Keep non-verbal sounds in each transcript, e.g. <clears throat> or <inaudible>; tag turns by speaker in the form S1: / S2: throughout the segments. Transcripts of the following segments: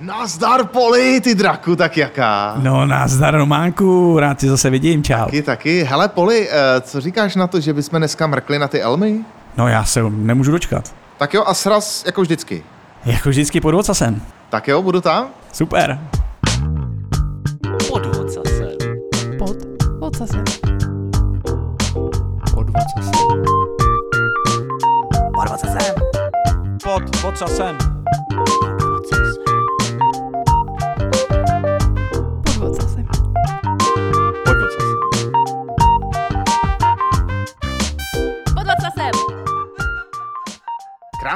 S1: Nazdar Poli, ty draku, tak jaká?
S2: No, nazdar Románku, rád tě zase vidím, čau.
S1: Taky, taky. Hele, Poli, eh, co říkáš na to, že bychom dneska mrkli na ty elmy?
S2: No, já se nemůžu dočkat.
S1: Tak jo, a sraz jako vždycky.
S2: Jako vždycky pod ocasem.
S1: Tak jo, budu tam?
S2: Super.
S3: Pod ocasem.
S4: Pod ocasem.
S2: Pod ocasem.
S4: Pod ocasem.
S2: Pod ocasem.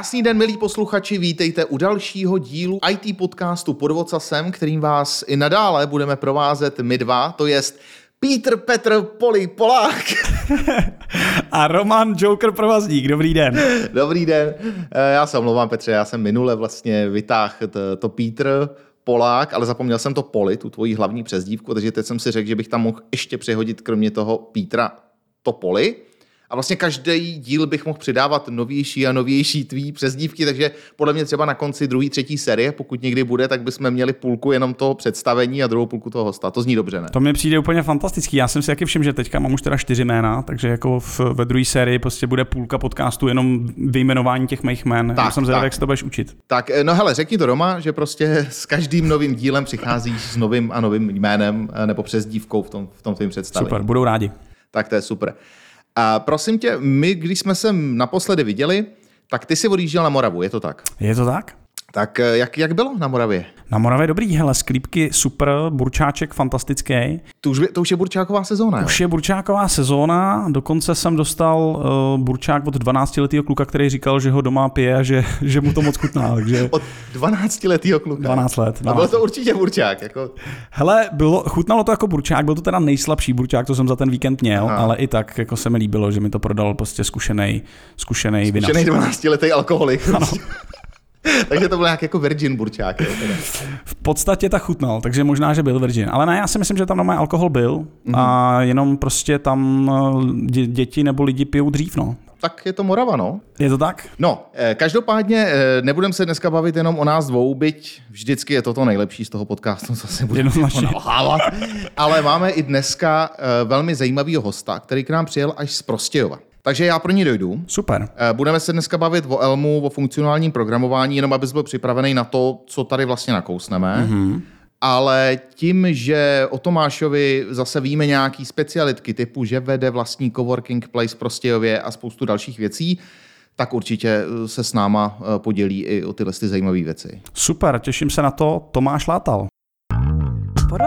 S1: Krásný den, milí posluchači, vítejte u dalšího dílu IT podcastu Pod Vocasem, kterým vás i nadále budeme provázet my dva, to jest Pítr Petr Poli Polák. <laughs>
S2: A Roman Joker Provazník, dobrý den. <laughs>
S1: Dobrý den. Eh, Já se omlouvám, Petře, já jsem minule vlastně vytáhl to, to Pítr Polák, ale zapomněl jsem to Poli, tu tvoji hlavní přezdívku, takže teď jsem si řekl, že bych tam mohl ještě přehodit kromě toho Pítra to Poli. A vlastně každý díl bych mohl přidávat novější a novější tvý přezdívky, takže podle mě třeba na konci druhé, třetí série, pokud někdy bude, tak bychom měli půlku jenom toho představení a druhou půlku toho hosta. To zní dobře, ne?
S2: To mi přijde úplně fantastický. Já jsem si taky všiml, že teďka mám už teda čtyři jména, takže jako v, ve druhé sérii prostě bude půlka podcastu jenom vyjmenování těch mých jmén.
S1: Tak,
S2: Tak, jsem zvědavý, jak se to budeš učit.
S1: Tak no hele, řekni to doma, že prostě s každým novým dílem přicházíš s novým a novým jménem eh, nebo přezdívkou v tom, v tom tvým představení.
S2: Super, budou rádi.
S1: Tak to je super. A prosím tě, my, když jsme se naposledy viděli, tak ty si odjížděl na Moravu, je to tak?
S2: Je to tak?
S1: Tak eh, jak, jak bylo na Moravě?
S2: Na Moravě dobrý, hele, sklípky super, burčáček fantastický.
S1: To už, to už je burčáková sezóna, jo?
S2: Už je burčáková sezóna, dokonce jsem dostal uh, burčák od 12-letého kluka, který říkal, že ho doma pije a že, <laughs> že mu to moc chutná, takže <laughs>
S1: Od 12 letého kluka.
S2: 12 let.
S1: A byl
S2: 12.
S1: to určitě burčák. Jako...
S2: Hele, bylo, chutnalo to jako burčák, byl to teda nejslabší burčák, co jsem za ten víkend měl,
S1: Aha.
S2: ale i tak jako se mi líbilo, že mi to prodal prostě zkušený, zkušený.
S1: Zkušený 12 letý alkoholik. <laughs> <laughs> Takže to byl nějak jako virgin burčák. Jo, teda.
S2: V podstatě tak chutnal, takže možná, že byl virgin. Ale ne, já si myslím, že tam normálně alkohol byl a jenom prostě tam eh, dě, děti nebo lidi pijou dřív, no.
S1: tak je to Morava, no.
S2: Je to tak?
S1: No, eh, každopádně eh, nebudeme se dneska bavit jenom o nás dvou, byť vždycky je to to nejlepší z toho podcastu, co si budeme nalhávat. Ale máme i dneska velmi zajímavého hosta, který k nám přijel až z Prostějova. Takže já pro ní dojdu.
S2: Super.
S1: Eh, Budeme se dneska bavit o Elmu, o funkcionálním programování, jenom abys byl připravený na to, co tady vlastně nakousneme. Mm-hmm. Ale tím, že o Tomášovi zase víme nějaký specialitky typu, že vede vlastní coworking place v Prostějově a spoustu dalších věcí, tak určitě eh, se s náma eh, podělí i o tyhle ty zajímavé věci.
S2: Super, těším se na to. Tomáš Látal.
S4: Pod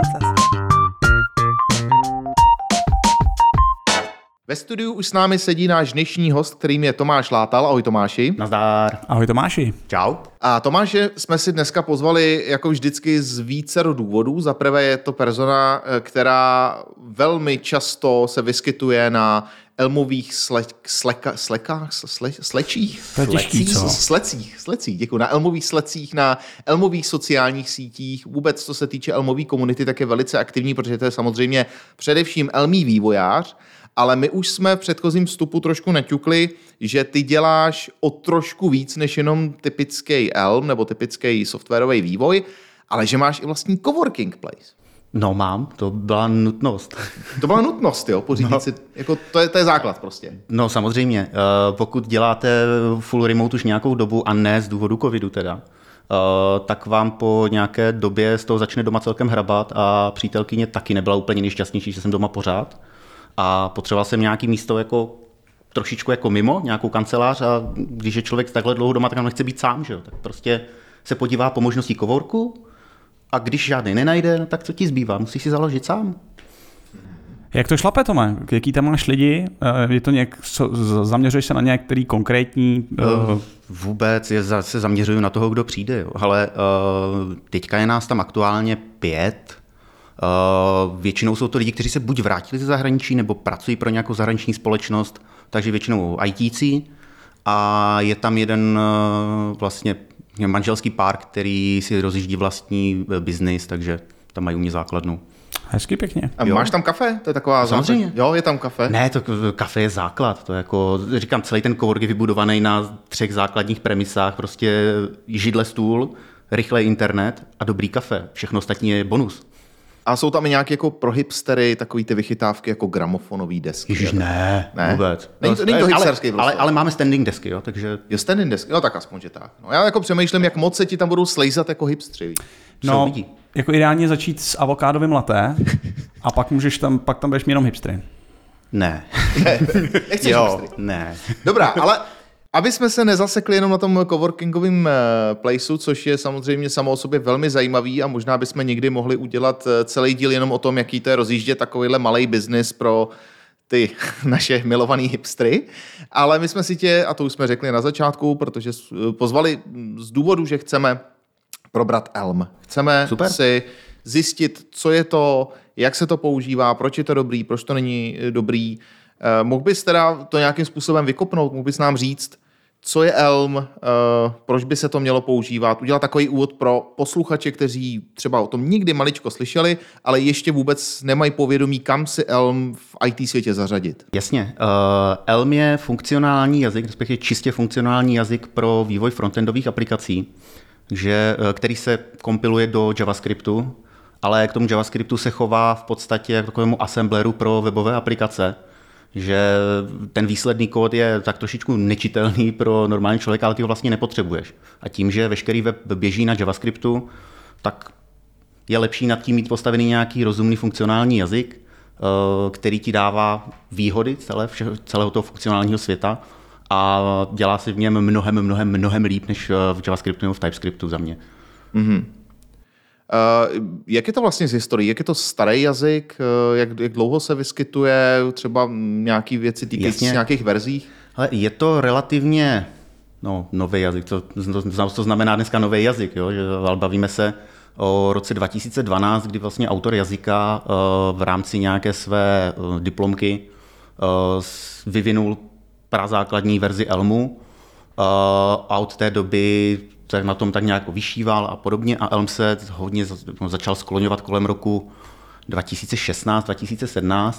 S1: Ve studiu už s námi sedí náš dnešní host, kterým je Tomáš Látal. Ahoj Tomáši.
S3: Nazdar.
S2: Ahoj Tomáši.
S3: Čau.
S1: A Tomáše jsme si dneska pozvali jako vždycky z vícero důvodů. Za prvé je to persona, eh, která velmi často se vyskytuje na elmových sleka, slekách, sle, slečích? Slecích? Slecích, slecích, děkuji. Na elmových slecích, na elmových sociálních sítích, vůbec co se týče elmové komunity, tak je velice aktivní, protože to je samozřejmě především elmý vývojář, ale my už jsme v předchozím vstupu trošku naťukli, že ty děláš o trošku víc než jenom typický Elm nebo typický softwarový vývoj, ale že máš i vlastní coworking place.
S3: No mám, to byla nutnost.
S1: To byla nutnost, jo, pořídit no. si, jako to je, to je základ prostě.
S3: No samozřejmě, eh, pokud děláte full remote už nějakou dobu a ne z důvodu covidu teda, eh, tak vám po nějaké době z toho začne doma celkem hrabat a přítelkyně taky nebyla úplně nejšťastnější, že jsem doma pořád. A potřeboval jsem nějaký místo jako trošičku jako mimo, nějakou kancelář a když je člověk takhle dlouho doma, tak tam nechce být sám, že jo? Tak prostě se podívá po možnosti coworku a když žádný nenajde, no tak co ti zbývá? Musíš si založit sám.
S2: Jak to šlape, Tome? Jaký tam máš lidi? Eh, Je to nějak, zaměřuješ se na nějaký konkrétní... eh,
S3: Vůbec je, se zaměřuju na toho, kdo přijde. Jo. Ale uh, teďka je nás tam aktuálně pět. Uh, většinou jsou to lidi, kteří se buď vrátili ze zahraničí, nebo pracují pro nějakou zahraniční společnost, takže většinou ITci. A je tam jeden uh, vlastně manželský pár, který si rozjíždí vlastní eh, biznis, takže tam mají u mě základnu.
S2: Hezky pěkně.
S1: A
S3: Jo.
S1: máš tam kafe? To je taková
S3: Samozřejmě.
S1: základ- Jo, je tam kafe.
S3: Ne, to kafe je základ. To je jako, říkám, celý ten cowork je vybudovaný na třech základních premisách. Prostě židle, stůl, rychlej internet a dobrý kafe. Všechno ostatní je bonus.
S1: A jsou tam i nějaké jako pro hipstery takový ty vychytávky jako gramofonový desky.
S3: Ježíš, ne,
S1: Ne?
S3: vůbec.
S1: Není to- není to
S3: ale,
S1: hipsterský
S3: ale,
S1: prostor.
S3: ale, máme standing desky, jo, takže
S1: Jo, standing desk. No tak aspoň, že tak. No, já jako přemýšlím, jak moc se ti tam budou slejzat jako hipstři.
S2: No,
S3: lidi.
S2: jako ideálně začít s avokádovým laté a pak můžeš tam, pak tam budeš mít jenom hipstry.
S3: ne. <laughs>
S1: Nechceš
S3: jo,
S1: hipstry.
S3: ne.
S1: Dobrá, ale aby jsme se nezasekli jenom na tom coworkingovém eh, placeu, což je samozřejmě samo o sobě velmi zajímavý a možná bychom někdy mohli udělat eh, celý díl jenom o tom, jaký to je rozjíždět takovýhle malý biznis pro ty <laughs> naše milovaný hipstry, ale my jsme si tě, a to už jsme řekli na začátku, protože s- pozvali z důvodu, že chceme probrat Elm. Chceme
S3: Super.
S1: si zjistit, co je to, jak se to používá, proč je to dobrý, proč to není eh, dobrý. Eh, Mohl bys teda to nějakým způsobem vykopnout, mohl bys nám říct, co je Elm, eh, proč by se to mělo používat, udělat takový úvod pro posluchače, kteří třeba o tom nikdy maličko slyšeli, ale ještě vůbec nemají povědomí, kam si Elm v IT světě zařadit.
S3: Jasně. Uh, Elm je funkcionální jazyk, respektive čistě funkcionální jazyk pro vývoj frontendových aplikací, že, eh, který se kompiluje do JavaScriptu, ale k tomu JavaScriptu se chová v podstatě jako takovému assembleru pro webové aplikace, že ten výsledný kód je tak trošičku nečitelný pro normální člověka, ale ty ho vlastně nepotřebuješ. A tím, že veškerý web běží na JavaScriptu, tak je lepší nad tím mít postavený nějaký rozumný funkcionální jazyk, eh, který ti dává výhody celé, celého toho funkcionálního světa a dělá si v něm mnohem, mnohem, mnohem líp než eh, v JavaScriptu nebo v TypeScriptu za mě.
S1: Uh, jak je to vlastně z historií? Jak je to starý jazyk? Uh, jak, jak dlouho se vyskytuje? Třeba nějaké věci týkající se nějakých verzích?
S3: Ale je to relativně no, nový jazyk, to, to, to znamená dneska nový jazyk, jo? Že, ale bavíme se o roce 2012, kdy vlastně autor jazyka eh, v rámci nějaké své eh, diplomky eh, vyvinul prazákladní verzi Elmu eh, a od té doby se na tom tak nějak vyšíval a podobně a Elm se hodně no, začal skloňovat kolem roku 2016-2017,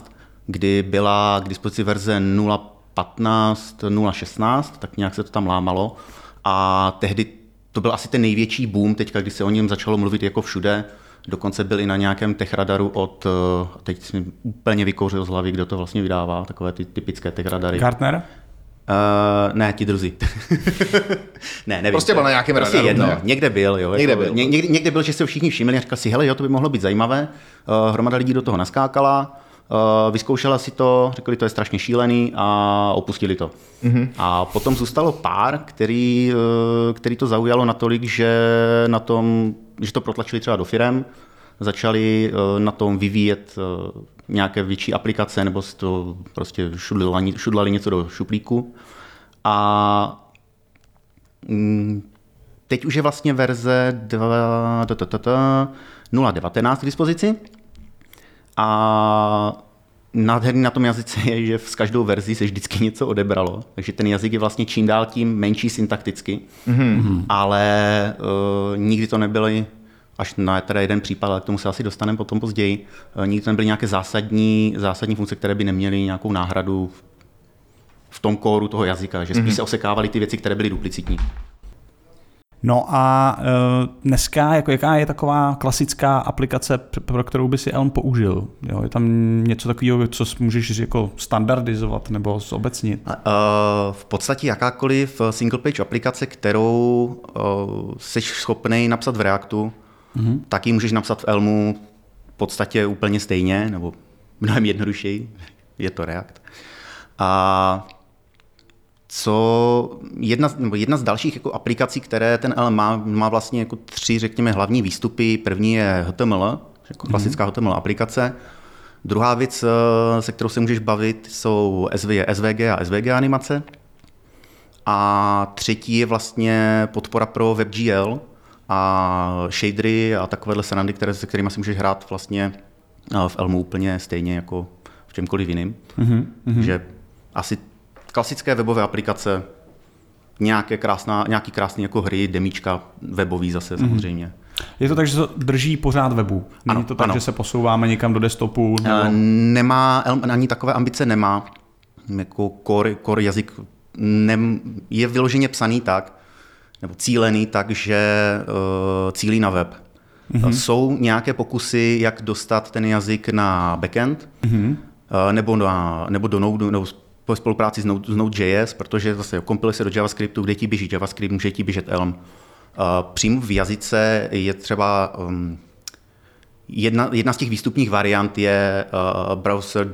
S3: kdy byla k dispozici verze 0.15, 0.16, tak nějak se to tam lámalo. A tehdy to byl asi ten největší boom, teďka, kdy se o něm začalo mluvit jako všude. Dokonce byl i na nějakém techradaru od, eh, teď si úplně vykouřil z hlavy, kdo to vlastně vydává, takové ty typické techradary.
S2: Gartner?
S3: Uh, ne, ti druzí. <laughs> ne, nevím.
S1: Prostě byl na nějakém
S3: prostě
S1: radaru,
S3: jedno.
S1: ne?
S3: Někde byl, jo.
S1: Někde
S3: jako,
S1: byl.
S3: Ně, někde, někde, byl, že se všichni všimli a říkali si, hele, jo, to by mohlo být zajímavé. Uh, hromada lidí do toho naskákala, uh, vyzkoušela si to, řekli, to je strašně šílený a opustili to. Mm-hmm. A potom zůstalo pár, který, uh, který to zaujalo natolik, že na tom, že to protlačili třeba do firem, začali uh, na tom vyvíjet uh, nějaké větší aplikace nebo si to prostě šudlali, šudlali něco do šuplíku. A mm, teď už je vlastně verze dva- ta- ta- ta- ta 0.19 k dispozici. A nádherný na tom jazyce je, že s každou verzí se vždycky něco odebralo. Takže ten jazyk je vlastně čím dál tím menší syntakticky. Mm-hmm. Ale uh, nikdy to nebyly, až na teda jeden případ, ale k tomu se asi dostaneme potom později, uh, nikdy to nebyly nějaké zásadní, zásadní funkce, které by neměly nějakou náhradu v- tom kóru toho jazyka, že spíš mm-hmm. se osekávaly ty věci, které byly duplicitní.
S2: No a uh, dneska, jako jaká je taková klasická aplikace, pro kterou by si Elm použil? Jo, je tam něco takového, co můžeš jako standardizovat nebo zobecnit?
S3: Uh, v podstatě jakákoliv single page aplikace, kterou jsi schopný napsat v Reactu, mm-hmm. tak ji můžeš napsat v Elmu v podstatě úplně stejně, nebo mnohem jednodušeji, je to React. A co jedna, z- nebo jedna z dalších jako aplikací, které ten Elm má, má vlastně jako tři, řekněme, hlavní výstupy. První je HTML, jako klasická HTML aplikace. Druhá věc, eh, se kterou se můžeš bavit, jsou SV, SVG a SVG animace. A třetí je vlastně podpora pro WebGL a shadery a takovéhle srandy, které, se kterými si můžeš hrát vlastně eh, v Elmu úplně stejně jako v čemkoliv jiným. Mm-hmm. Že asi klasické webové aplikace, nějaké krásná, nějaký krásný jako hry, demíčka webový zase samozřejmě.
S2: Je to tak, že se drží pořád webu. Není
S3: Ano,
S2: to tak,
S3: ano.
S2: že se posouváme někam do desktopu?
S3: Eh,
S2: Nebo...
S3: Nemá, Elm ani takové ambice nemá. Jako core, core jazyk nem, je vyloženě psaný tak, nebo cílený tak, že uh, cílí na web. Mm-hmm. Jsou nějaké pokusy, jak dostat ten jazyk na backend, mm-hmm. nebo, na, nebo do Node, nebo po spolupráci s, Node, s Node.js, protože zase kompiluje se do JavaScriptu, kde ti běží JavaScript, může ti běžet Elm. Uh, přímo v jazyce je třeba um, jedna, jedna z těch výstupních variant je uh, browser.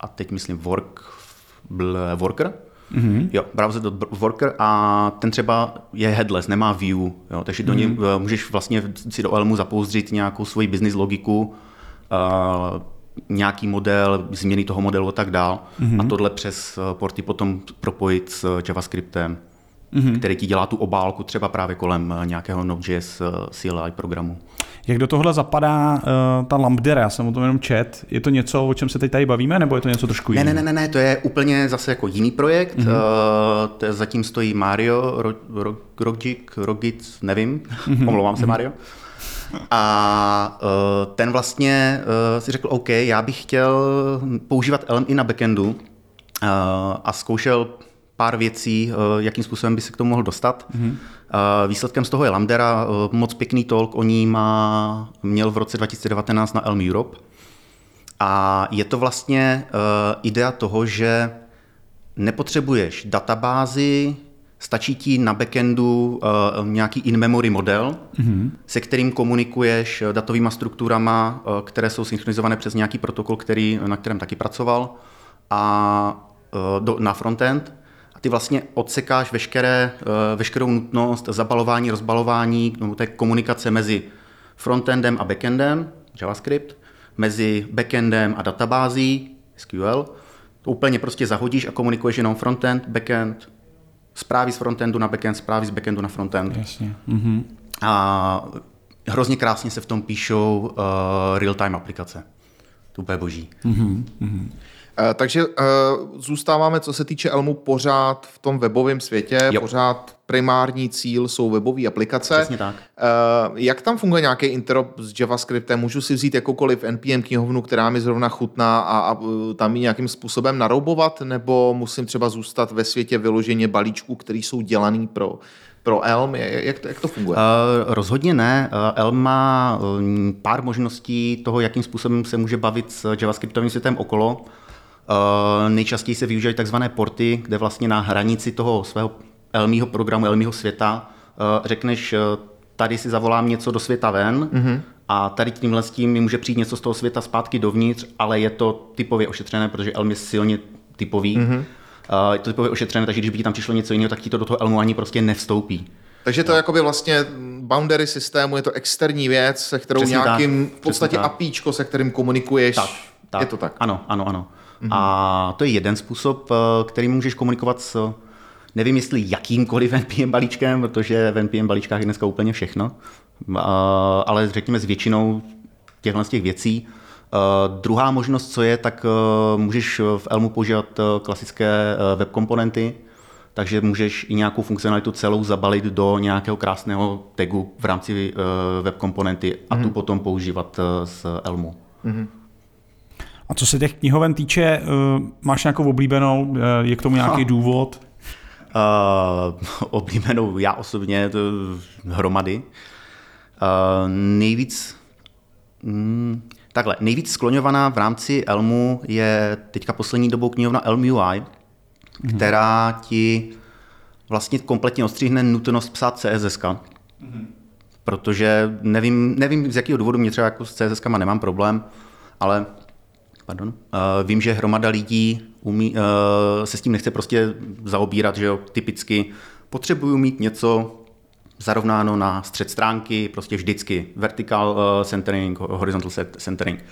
S3: a teď myslím work, bl, worker, Mm-hmm. Jo, browser.worker a ten třeba je headless, nemá view, jo, takže mm-hmm. do něj mhm. můžeš vlastně si do Elmu zapouzdřit nějakou svoji business logiku, uh, nějaký model, změny toho modelu a tak dál mm-hmm. a tohle přes porty potom propojit s JavaScriptem mm-hmm. který ti dělá tu obálku třeba právě kolem eh, nějakého Node.js eh, CLI programu.
S2: Jak do tohle zapadá uh, ta Lambda? Já jsem o tom jenom čet. Je to něco, o čem se teď tady bavíme, nebo je to něco trošku jiného?
S3: Ne, ne, ne, ne, to je úplně zase jako jiný projekt. Mm-hmm. Uh, to zatím stojí Mario, Ro, Ro, Rogic, Rogic, nevím, mm-hmm. <laughs> omlouvám se, Mario. A uh, ten vlastně uh, si řekl, OK, já bych chtěl používat Elm i na backendu uh, a zkoušel pár věcí, eh, jakým způsobem by se k tomu mohl dostat. Mm-hmm. Výsledkem z toho je Lambdera, eh, moc pěkný talk o ní má, měl v roce 2019 na Elm Europe. A je to vlastně idea toho, že nepotřebuješ databázi, stačí ti na backendu nějaký in-memory model, mm-hmm. se kterým komunikuješ datovými strukturama, které jsou synchronizované přes nějaký protokol, který, na kterém taky pracoval, a do, na frontend ty vlastně odsekáš veškeré, eh, veškerou nutnost zabalování, rozbalování, no, té komunikace mezi frontendem a backendem, JavaScript, mezi backendem a databází, SQL. To úplně prostě zahodíš a komunikuješ jenom frontend, backend, zprávy z frontendu na backend, zprávy z backendu na frontend.
S2: Jasně. Mm-hmm.
S3: A hrozně krásně se v tom píšou uh, real-time aplikace. To je boží. Mm-hmm.
S1: Eh, takže uh, zůstáváme, co se týče Elmu, pořád v tom webovém světě, jo. pořád primární cíl jsou webové aplikace.
S3: Přesně tak.
S1: Uh, jak tam funguje nějaký interop s JavaScriptem? Můžu si vzít jakoukoliv NPM knihovnu, která mi zrovna chutná a, a tam ji nějakým způsobem naroubovat, nebo musím třeba zůstat ve světě vyloženě balíčků, které jsou dělaný pro pro Elm? Jak to, jak to funguje? Uh,
S3: rozhodně ne. Elm má pár možností toho, jakým způsobem se může bavit s JavaScriptovým světem okolo. Uh, nejčastěji se využívají takzvané porty, kde vlastně na hranici toho svého Elmího programu, Elmího světa uh, řekneš, uh, tady si zavolám něco do světa ven mm-hmm. a tady tímhle s tím mi může přijít něco z toho světa zpátky dovnitř, ale je to typově ošetřené, protože Elm je silně typový. Mm-hmm. Uh, je to typově ošetřené, takže když by ti tam přišlo něco jiného, tak ti to do toho Elmu ani prostě nevstoupí.
S1: Takže to no. jakoby vlastně boundary systému, je to externí věc, se kterou Přesně nějakým, tak. v podstatě APIčko, se kterým komunikuješ.
S3: Tak, tak. Je to tak? Ano, ano, ano. Mm-hmm. A to je jeden způsob, eh, který můžeš komunikovat s, nevím jestli jakýmkoliv <laughs> NPM balíčkem, protože v NPM balíčkách je dneska úplně všechno, ale řekněme s většinou těchto z těch věcí. Uh, druhá možnost, co je, tak uh, můžeš v Elmu používat klasické web komponenty, takže můžeš i nějakou funkcionalitu celou zabalit do nějakého krásného tagu v rámci web komponenty a mm-hmm. tu mhm. potom používat z Elmu. Mm-hmm.
S2: A co se těch knihoven týče, eh, máš nějakou oblíbenou? Eh, je k tomu nějaký důvod?
S3: Uh, <laughs> oblíbenou já osobně to hromady. Uh, nejvíc mm, takhle, nejvíc skloňovaná v rámci Elmu je teďka poslední dobou knihovna Elm UI, mm-hmm. která ti vlastně kompletně ostříhne nutnost psát CSS. Mm-hmm. Protože nevím, nevím z jakého důvodu, mě třeba jako s CSS nemám problém, ale Pardon. Uh, vím, že hromada lidí umí, uh, se s tím nechce prostě zaobírat, že jo, typicky potřebuju mít něco zarovnáno na střed stránky, prostě vždycky. Vertical uh, centering, horizontal centering.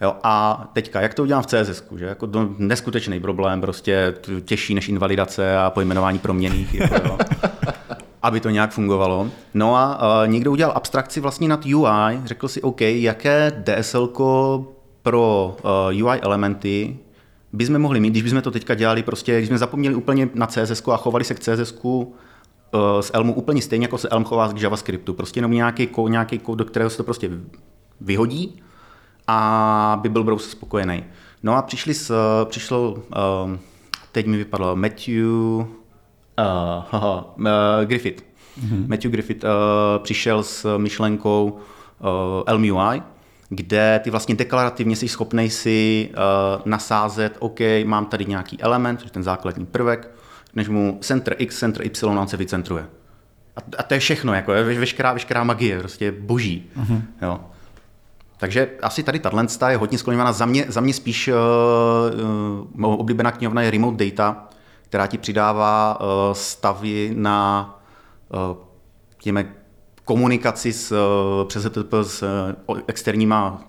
S3: Jo, a teďka, jak to udělám v CSS, že jako to neskutečný problém, prostě těžší než invalidace a pojmenování proměných, jako, jo, <laughs> aby to nějak fungovalo. No a uh, někdo udělal abstrakci vlastně nad UI, řekl si, OK, jaké DSL pro eh, UI elementy bychom mohli mít, když bychom to teďka dělali, prostě, když jsme zapomněli úplně na CSS a chovali se k CSS uh, eh, z Elmu úplně stejně, jako se Elm chová k JavaScriptu. Prostě jenom nějaký kód, nějaký kód, do kterého se to prostě vyhodí a by byl browser spokojený. No a přišli s, přišlo, uh, teď mi vypadlo Matthew uh, uh, uh, Griffith. Mm-hmm. Matthew Griffith uh, přišel s myšlenkou uh, Elm UI, kde ty vlastně deklarativně jsi schopný si uh, nasázet, OK, mám tady nějaký element, což je ten základní prvek, než mu center X, center Y, on se vycentruje. A, a to je všechno, jako je veškerá, veškerá magie, prostě boží. Uh-huh. Jo. Takže asi tady tahle je hodně skloněvána. Za mě, za mě spíš uh, uh, oblíbená knihovna je Remote Data, která ti přidává uh, stavy na uh, těme komunikaci s, uh, přes HTTP s uh, externíma,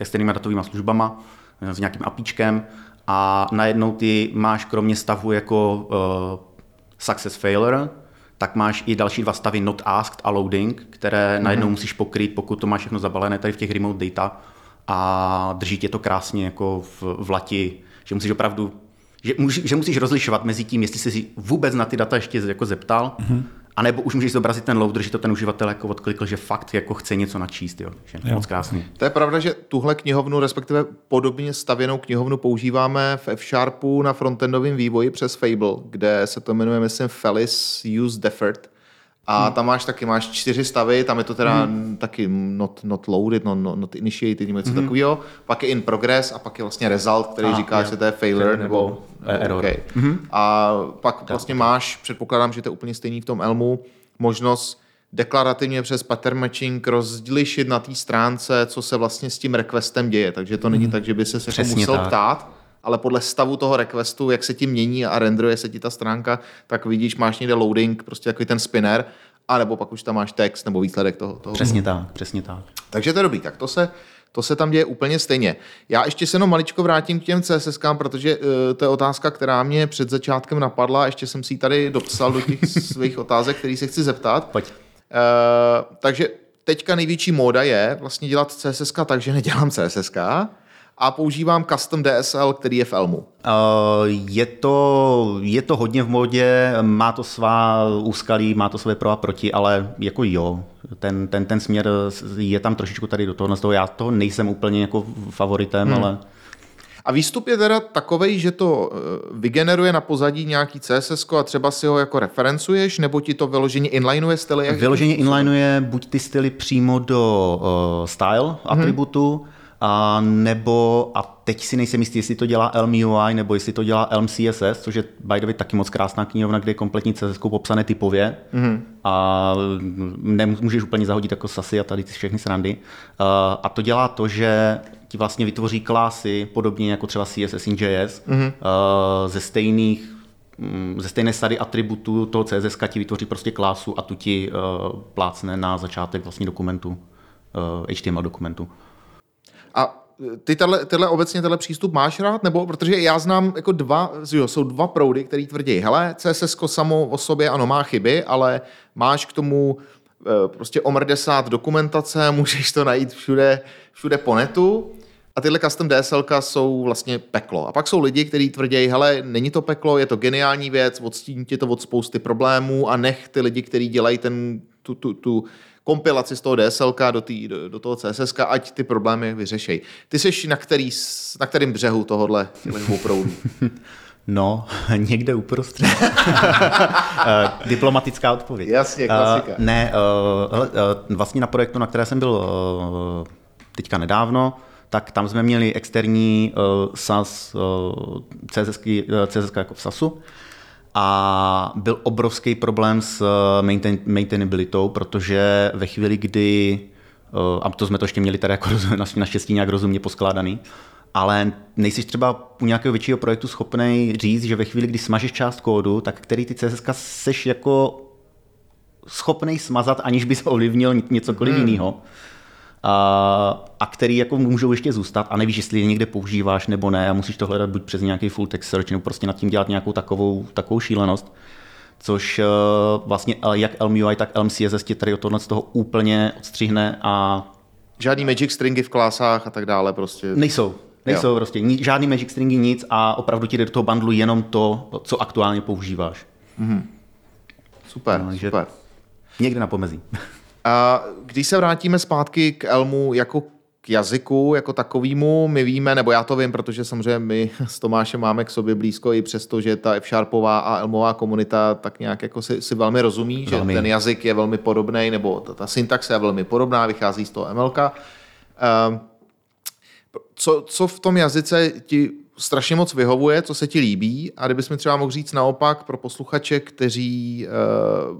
S3: externíma datovými službama, uh, s nějakým apíčkem a najednou ty máš kromě stavu jako uh, success failure, tak máš i další dva stavy not asked a loading, které mm-hmm. najednou musíš pokrýt, pokud to máš všechno zabalené tady v těch remote data a drží tě to krásně jako v, v lati, že musíš opravdu že, že musíš rozlišovat mezi tím, jestli jsi si vůbec na ty data ještě jako zeptal, mm-hmm. A nebo už můžeš zobrazit ten loader, že to ten uživatel jako odklikl, že fakt jako chce něco načíst. Jo. Že jo. Moc krásný.
S1: To je pravda, že tuhle knihovnu, respektive podobně stavěnou knihovnu používáme v F-Sharpu na frontendovém vývoji přes Fable, kde se to jmenuje, myslím, Felis Use Deferred. A hmm. tam máš taky, máš čtyři stavy, tam je to teda hmm. taky not, not loaded, not, not, not initiated, něco hmm. takového. Pak je in progress a pak je vlastně result, který ah, říká, že to je failure nebo, nebo error. Okay. Hmm. A pak tak, vlastně máš, předpokládám, že to je úplně stejný v tom Elmu, možnost deklarativně přes pattern matching rozlišit na té stránce, co se vlastně s tím requestem děje. Takže to není hmm. tak, že by se jako musel tak. ptát, ale podle stavu toho requestu, jak se ti mění a renderuje se ti ta stránka, tak vidíš, máš někde loading, prostě takový ten spinner, a nebo pak už tam máš text nebo výsledek toho. toho.
S3: Přesně tak, přesně tak.
S1: Takže to je dobrý, tak to se, to se tam děje úplně stejně. Já ještě se jenom maličko vrátím k těm CSS, protože uh, to je otázka, která mě před začátkem napadla, ještě jsem si ji tady dopsal do těch <laughs> svých otázek, který se chci zeptat.
S3: Pojď. Uh,
S1: takže teďka největší móda je vlastně dělat CSS tak, že nedělám CSS, a používám custom DSL, který je v Elmu. Uh,
S3: je, to, je to hodně v modě, má to svá úskalí, má to své pro a proti, ale jako jo, ten, ten, ten směr je tam trošičku tady do toho, já toho nejsem úplně jako favoritem, hmm. ale
S1: a výstup je teda takový, že to eh, vygeneruje na pozadí nějaký CSS a třeba si ho jako referencuješ, nebo ti to vyloženě inlineuje styly?
S3: Jak vyloženě inlineuje buď ty styly přímo do uh, style mhm. atributu, hmm a nebo, a teď si nejsem jistý, jestli to dělá Elm UI nebo jestli to dělá Elm CSS, což je by the way taky moc krásná knihovna, kde je kompletní CSS popsané typově mm-hmm. a nemůžeš úplně zahodit jako sasy a tady ty všechny srandy. A to dělá to, že ti vlastně vytvoří klásy, podobně jako třeba CSS in JS, mm-hmm. ze stejných mm, ze stejné sady atributů toho CSS ti vytvoří prostě klásu a tu ti plácne na začátek vlastně dokumentu, HTML dokumentu.
S1: A ty tato, tyhle obecně tenhle přístup máš rád? Nebo protože já znám jako dva, jo, jsou dva proudy, který tvrdí, hele, CSS samo o sobě ano má chyby, ale máš k tomu e, prostě omrdesát dokumentace, <laughs> můžeš to najít všude, všude po netu. A tyhle custom DSL jsou vlastně peklo. A pak jsou lidi, kteří tvrdí, hele, není to peklo, je to geniální věc, odstíní ti to od spousty problémů a nech ty lidi, kteří dělají ten, tu, tu, tu kompilaci z toho DSL do, tý, do, do toho CSS, ať ty problémy vyřešej. Ty jsi na, který, na kterým břehu tohohle dvou proudů? <laughs>
S3: No, <laughs> někde uprostřed. <laughs> Eh, diplomatická odpověď.
S1: Jasně, klasika. Uh,
S3: ne, uh, uh, vlastně na projektu, na které jsem byl uh, teďka nedávno, tak tam jsme měli externí uh, SAS, uh, CSS, uh, CSS jako v SASu a byl obrovský problém s eh, maintain, maintainabilitou, protože ve chvíli, kdy, eh, a to jsme to ještě měli tady jako <laughs> naštěstí nějak rozumně poskládaný, ale nejsi třeba u nějakého většího projektu schopný říct, že ve chvíli, kdy smažeš část kódu, tak který ty CSS seš jako schopný smazat, aniž bys ovlivnil něcokoliv hmm. jiného a, a který jako můžou ještě zůstat a nevíš, jestli je někde používáš nebo ne a musíš to hledat buď přes nějaký full text search nebo prostě nad tím dělat nějakou takovou, takovou šílenost což uh, vlastně jak Elm UI, tak Elm CSS tě tady od tohle z toho úplně odstřihne a...
S1: Žádný magic stringy v klásách a tak dále prostě.
S3: Nejsou. Nejsou jo. prostě. Žádný magic stringy, nic a opravdu ti jde do toho bundlu jenom to, co aktuálně používáš.
S1: Mm-hmm. Super, no, super.
S3: Někde na pomezí.
S1: A když se vrátíme zpátky k Elmu jako k jazyku jako takovýmu. My víme, nebo já to vím, protože samozřejmě my <laughs> s Tomášem máme k sobě blízko i přesto, že ta F-Sharpová a Elmová komunita tak nějak jako si, si velmi rozumí, velmi. že ten jazyk je velmi podobný, nebo ta, ta syntaxe je velmi podobná, vychází z toho MLka. Um, co, co v tom jazyce ti strašně moc vyhovuje, co se ti líbí a kdybys mi třeba mohl říct naopak pro posluchače, kteří uh,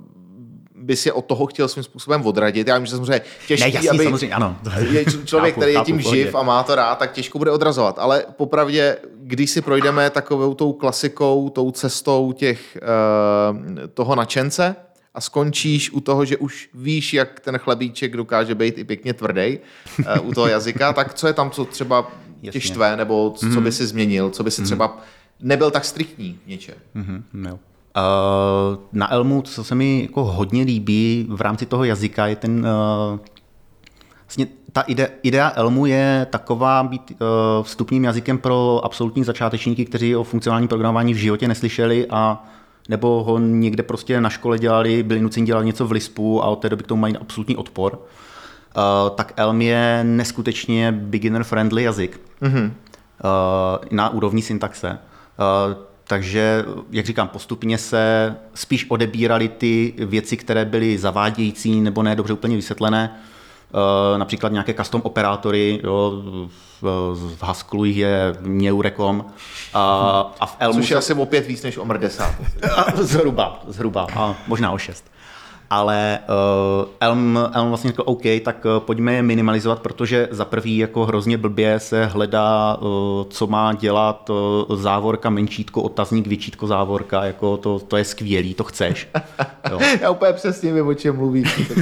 S1: by si od toho chtěl svým způsobem odradit. Já vím, že samozřejmě těžký,
S3: ne, jasný,
S1: aby
S3: samozřejmě, ano.
S1: je člověk, který je tím živ a má to rád, tak těžko bude odrazovat. Ale popravdě, když si projdeme takovou tou klasikou, tou cestou těch, uh, toho načence, a skončíš u toho, že už víš, jak ten chlebíček dokáže být i pěkně tvrdý uh, u toho jazyka, tak co je tam, co třeba tě štve, nebo co, mm. by si změnil, co by si mm. třeba nebyl tak striktní něče.
S3: Mm-hmm, jo. Uh, na Elmu, co se mi jako hodně líbí v rámci toho jazyka, je ten uh, vlastně ta ide, idea Elmu je taková být uh, vstupním jazykem pro absolutní začátečníky, kteří o funkcionálním programování v životě neslyšeli a nebo ho někde prostě na škole dělali, byli nuceni dělat něco v Lispu a od té doby k tomu mají absolutní odpor. Uh, tak Elm je neskutečně beginner friendly jazyk mm-hmm. uh, na úrovni syntaxe. Uh, takže, jak říkám, postupně se spíš odebíraly ty věci, které byly zavádějící nebo ne dobře úplně vysvětlené. Uh, například nějaké custom operátory, jo, v Haskell je Neurecom a, a v Elmu...
S1: Což je asi opět víc než o 10. <laughs>
S3: zhruba, zhruba, a možná o 6 ale uh, Elm, Elm vlastně řekl OK, tak uh, pojďme je minimalizovat, protože za prvý jako hrozně blbě se hledá, uh, co má dělat uh, závorka, menčítko, otazník, většítko, závorka, jako to, to je skvělý, to chceš.
S1: Jo. <laughs> Já úplně přesně vím, o čem mluvíš.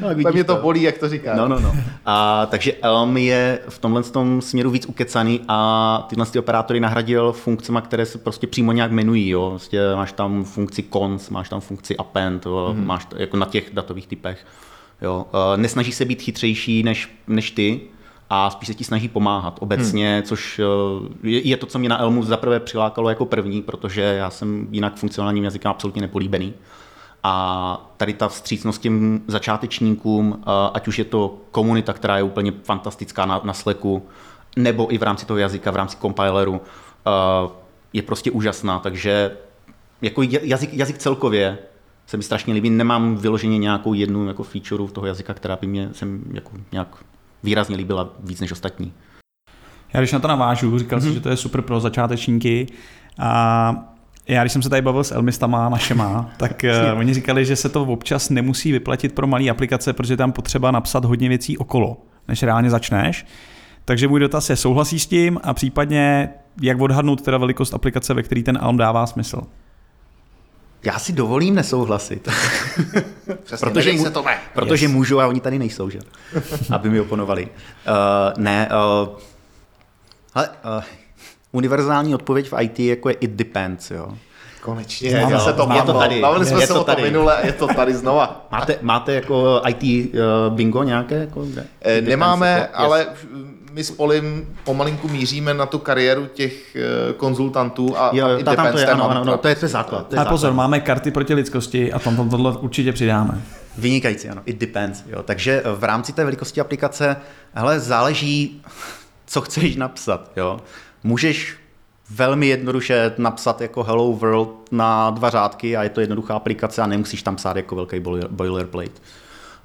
S1: <laughs> no, mě to bolí, jak to říkáš.
S3: No, no, no. A, takže Elm je v tomhle tom směru víc ukecaný a tyhle ty operátory nahradil funkcemi, které se prostě přímo nějak jmenují. Jo. Vlastně máš tam funkci cons, máš tam funkci append, jo. Mm máš jako na těch datových typech. Jo. Eh, nesnaží se být chytřejší než, než ty, a spíš se ti snaží pomáhat obecně, hmm. což eh, je, je to, co mě na Elmu zaprvé přilákalo jako první, protože já jsem jinak funkcionálním jazykem absolutně nepolíbený. A tady ta vstřícnost těm začátečníkům, eh, ať už je to komunita, která je úplně fantastická na, na Slacku, nebo i v rámci toho jazyka, v rámci compileru, je prostě úžasná. Takže jako jazyk, jazyk celkově se mi strašně líbí. Nemám vyloženě nějakou jednu jako feature toho jazyka, která by mě sem jako nějak výrazně líbila víc než ostatní.
S2: Já když na to navážu, říkal mm-hmm. si, mhm. že to je super pro začátečníky a já když jsem se tady bavil s Elmistama našema, <laughs> tak uh, oni říkali, že se to občas nemusí vyplatit pro malé aplikace, protože tam potřeba napsat hodně věcí okolo, než reálně začneš. Takže můj dotaz je, souhlasí s tím a případně jak odhadnout teda velikost aplikace, ve který ten Elm dává smysl?
S3: Já si dovolím nesouhlasit. <laughs>
S1: Přesně, protože, mu, to
S3: protože yes. můžu a oni tady nejsou, že? <laughs> Aby mi oponovali. Uh, ne, uh, ale, uh, univerzální odpověď v IT jako je it depends, jo.
S1: Konečně, no, se to, je to tady. Bavili jsme je se to o tom minule, je to tady znova. <laughs>
S3: Máte, máte jako IT uh, bingo nějaké? Jako,
S1: Nemáme, jako, ale yes my s Polim pomalinku míříme na tu kariéru těch eh, konzultantů a,
S3: jo, a ta, tam to je, ano, ano, no, to je, to je základ.
S2: To je Ale pozor, základ. máme karty proti lidskosti a tam, tam tohle určitě přidáme.
S3: Vynikající, ano, it depends. Jo. Takže eh, v rámci té velikosti aplikace, hele, záleží, <laughs> co chceš napsat. Jo. Můžeš velmi jednoduše napsat jako Hello World na dva řádky a je to jednoduchá aplikace a nemusíš tam psát jako velký boilerplate.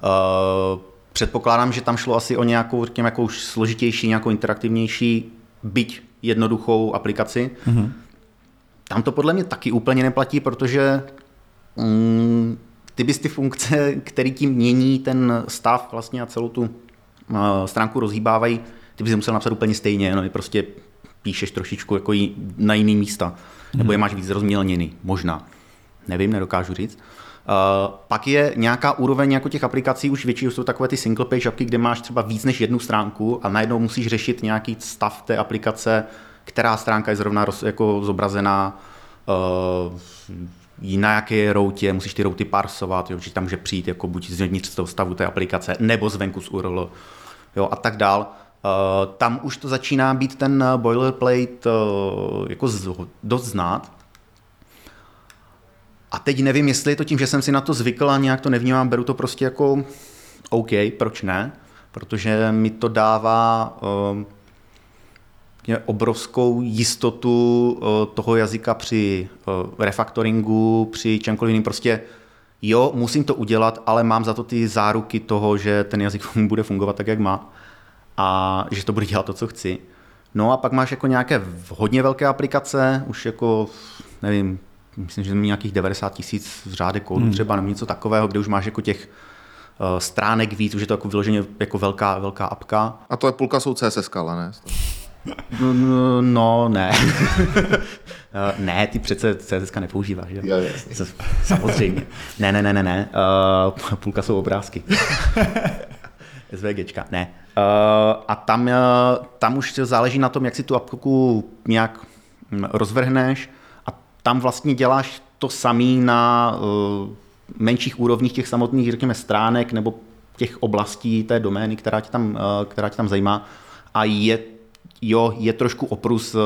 S3: Uh, Předpokládám, že tam šlo asi o nějakou, řekněme, jako už složitější, nějakou interaktivnější, byť jednoduchou aplikaci. Mm-hmm. Tam to podle mě taky úplně neplatí, protože mm, ty bys ty funkce, které tím mění ten stav vlastně a celou tu uh, stránku rozhýbávají, ty bys je musel napsat úplně stejně, jenom je prostě píšeš trošičku jako na jiný místa. Mm-hmm. Nebo je máš víc rozmělněný, možná. Nevím, nedokážu říct. Uh, pak je nějaká úroveň jako těch aplikací, už většinou jsou takové ty single page apky, kde máš třeba víc než jednu stránku a najednou musíš řešit nějaký stav té aplikace, která stránka je zrovna roz, jako zobrazená uh, na jaké routě, musíš ty routy parsovat, jo, že tam může přijít jako buď z toho stavu té aplikace, nebo zvenku z URL, jo, a tak dál. Uh, tam už to začíná být ten boilerplate uh, jako z, dost znát, a teď nevím, jestli je to tím, že jsem si na to zvykl a nějak to nevnímám, beru to prostě jako OK, proč ne? protože mi to dává řekněme, obrovskou jistotu uh, toho jazyka při uh, refaktoringu, při čemkoliv jiným. Prostě jo, musím to udělat, ale mám za to ty záruky toho, že ten jazyk <laughs> bude fungovat tak, jak má a že to bude dělat to, co chci. No a pak máš jako nějaké hodně velké aplikace, už jako, nevím, myslím, že nějakých 90 tisíc řádek kódu hmm. třeba, nebo něco takového, kde už máš jako těch uh, stránek víc, už je to jako vyloženě jako velká, velká apka.
S1: A to je půlka jsou CSS, ale ne?
S3: No, no, no ne. <laughs> Eh, ne, ty přece CSS nepoužíváš, že?
S1: Jo, jasně.
S3: Samozřejmě. Ne, ne, ne, ne, ne. Uh, půlka jsou obrázky. <laughs> SVGčka, ne. Uh, a tam, uh, tam už záleží na tom, jak si tu apku nějak hm, rozvrhneš tam vlastně děláš to samý na uh, menších úrovních těch samotných, řekněme, stránek nebo těch oblastí té domény, která tě tam, uh, která tě tam zajímá. A je jo, je trošku oprus uh,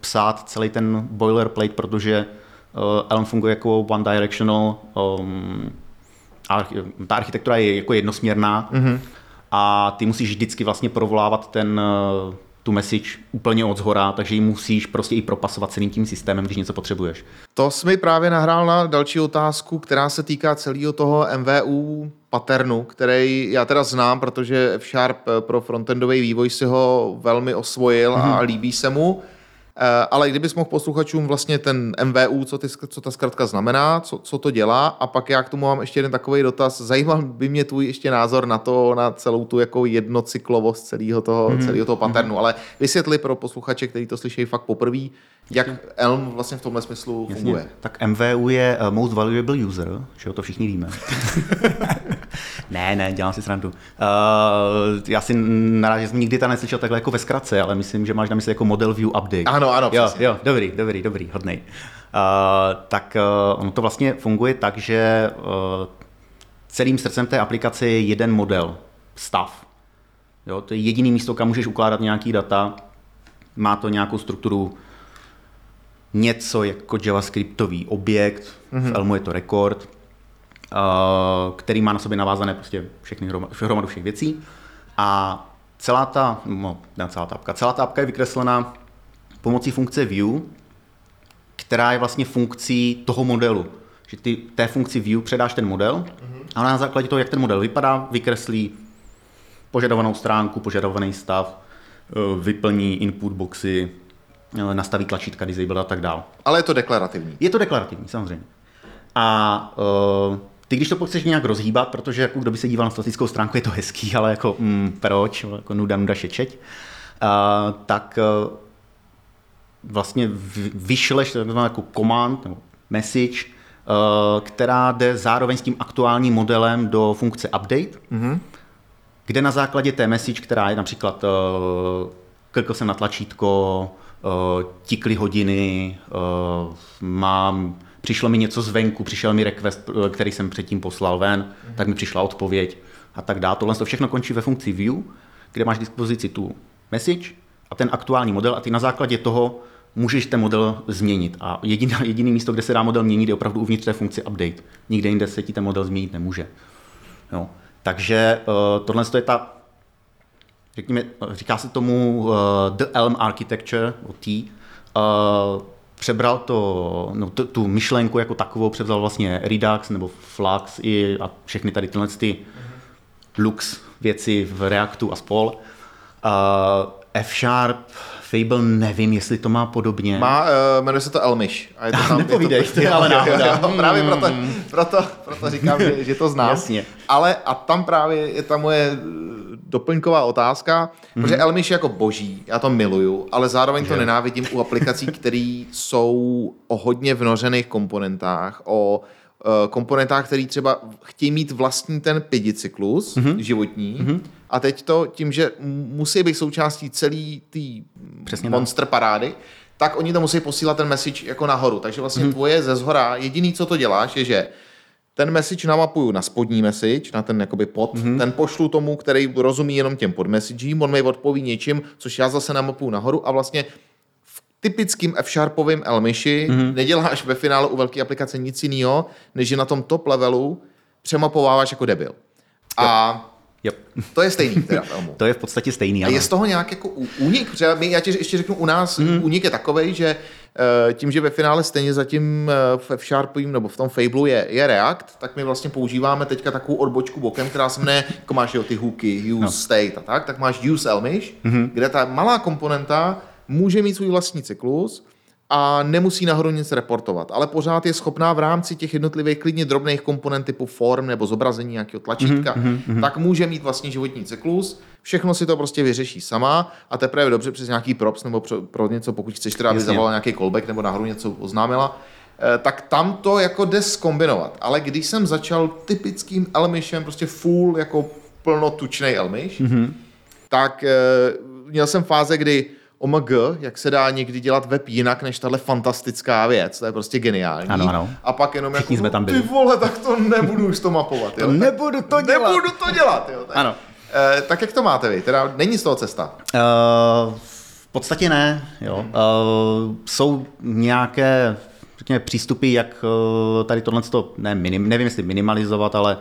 S3: psát celý ten boilerplate, protože Elm funguje jako one directional, um, a ta architektura je jako jednosměrná mm-hmm. a ty musíš vždycky vlastně provlávat ten, tu message úplně od zhora, takže ji musíš prostě i propasovat celým tím systémem, když něco potřebuješ.
S1: To jsi mi právě nahrál na další otázku, která se týká celého toho MVU patternu, který já teda znám, protože F-Sharp pro frontendový vývoj si ho velmi osvojil mm-hmm. a líbí se mu. Eh, ale kdybys mohl posluchačům vlastně ten MVU, co, ty, co ta zkratka znamená, co, co to dělá, a pak já k tomu mám ještě jeden takový dotaz. Zajímal by mě tvůj ještě názor na to, na celou tu jako jednocyklovost celého toho, mm. celého toho paternu, mm. ale vysvětli pro posluchače, kteří to slyšejí fakt poprvé, jak Elm vlastně v tomhle smyslu Jasně. funguje.
S3: Tak MVU je uh, Most Valuable User, že to všichni víme. <laughs> ne, ne, dělám si srandu. Uh, já si narážím, že jsem nikdy ta neslyšel takhle jako ve zkratce, ale myslím, že máš na mysli jako Model View Update.
S1: Ano, ano,
S3: jo, přesně. jo, dobrý, dobrý, dobrý, hodnej. Uh, tak uh, ono to vlastně funguje tak, že uh, celým srdcem té aplikace je jeden model, stav. Jo, to je jediný místo, kam můžeš ukládat nějaký data, má to nějakou strukturu něco jako JavaScriptový objekt, mm-hmm. v. Elmu je to rekord, který má na sobě navázané prostě všechny hromadu všech věcí. A celá ta, no, ne celá ta apka, celá ta apka je vykreslena pomocí funkce view, která je vlastně funkcí toho modelu. Že ty té funkci view předáš ten model a na základě toho, jak ten model vypadá, vykreslí požadovanou stránku, požadovaný stav, eh, vyplní input boxy, eh, nastaví tlačítka, disable a tak dál.
S1: Ale je to deklarativní.
S3: Je to deklarativní, samozřejmě. A uh, ty, když to chceš nějak rozhýbat, protože jako kdo by se díval na statickou stránku, je to hezký, ale jako mm, proč, jako nuda, nuda šečeť, uh, tak uh, vlastně vyšleš jako command nebo message, uh, která jde zároveň s tím aktuálním modelem do funkce update, mm-hmm. kde na základě té message, která je například uh, klikl jsem na tlačítko, uh, tikly hodiny, uh, mám, přišlo mi něco zvenku, přišel mi request, který jsem předtím poslal ven, mm-hmm. tak mi přišla odpověď a tak dále. Tohle to všechno končí ve funkci view, kde máš k dispozici tu message a ten aktuální model a ty na základě toho můžeš ten model změnit. A jediný, jediný místo, kde se dá model měnit, je opravdu uvnitř té funkci update. Nikde jinde se ti ten model změnit nemůže. Jo. Takže uh, tohle je ta, řekněme, říká se tomu uh, The Elm Architecture, o T, uh, přebral to, no, tu, tu myšlenku jako takovou, převzal vlastně Redux nebo Flux i a všechny tady tyhle ty Lux věci v Reactu a spol. Uh, F-Sharp, Fable nevím, jestli to má podobně.
S1: Má, uh, jmenuje se to Elmish.
S3: A je to <laughs> tam, Nepovídej, je to, to ale <laughs> náhoda. Jo, <laughs>
S1: jo, právě proto, proto, proto říkám, že, že to znám.
S3: Jasně.
S1: Ale a tam právě je ta moje eh, doplňková otázka, mm-hmm. protože Elmish je jako boží, já to miluju, ale zároveň to nenávidím u aplikací, které jsou o hodně vnořených komponentách, o uh, komponentách, které třeba chtějí mít vlastní ten pědicyklus mm-hmm. životní, mm-hmm a teď to tím, že musí být součástí celý té monster parády, tak oni to musí posílat ten message jako nahoru. Takže vlastně hmm. tvoje ze zhora, jediný, co to děláš, je, že ten message namapuju na spodní message, na ten jakoby pod, mm-hmm. ten pošlu tomu, který rozumí jenom těm podmessagím, on mi odpoví něčím, což já zase namapuju nahoru a vlastně v typickým F-Sharpovým Elmiši mm-hmm. neděláš ve finále u velké aplikace nic jiného, než že na tom top levelu přemapováváš jako debil. A
S3: Yep.
S1: To je stejný teda <laughs> v Elmu.
S3: To je v podstatě stejný.
S1: A je z toho nějak jako únik? My, já ti ještě řeknu, u nás mm. únik je takový, že eh, tím, že ve finále stejně zatím eh, v F-Sharpovým nebo v tom Fableu je, je React, tak my vlastně používáme teďka takovou odbočku bokem, která se jmenuje, jako máš jo, ty hooky, use no. state a tak, tak máš use Elmish,
S3: Mhm.
S1: mm. kde ta malá komponenta může mít svůj vlastní cyklus a nemusí nahoru nic reportovat, ale pořád je schopná v rámci těch jednotlivých klidně drobných komponent typu form nebo zobrazení nějakého tlačítka, mm-hmm. tak může mít vlastní životní cyklus, všechno si to prostě vyřeší sama a teprve dobře přes nějaký props nebo pro, pro něco, pokud chceš teda, aby
S3: Jasně.
S1: zavolal nějaký callback nebo nahoru něco oznámila, eh, tak tam to jako jde skombinovat. Ale když jsem začal typickým Elmishem, prostě full jako plnotučný Elmish, mm-hmm. tak eh, měl jsem fáze, kdy OMG, jak se dá někdy dělat web jinak než tahle fantastická věc, to je prostě geniální.
S3: Ano, ano.
S1: A pak jenom
S3: Všichni
S1: jako,
S3: jsme tam byli.
S1: ty vole, tak to nebudu už to mapovat. Jo? <laughs>
S3: Nebudu to dělat.
S1: Nebudu to dělat. Jo? Tak,
S3: Ano.
S1: Eh, tak jak to máte vy? Teda není z toho cesta.
S3: Uh, v podstatě ne. Jo. Uh, jsou nějaké řekněme, přístupy, jak uh, tady tohle, ne, minim, nevím jestli minimalizovat, ale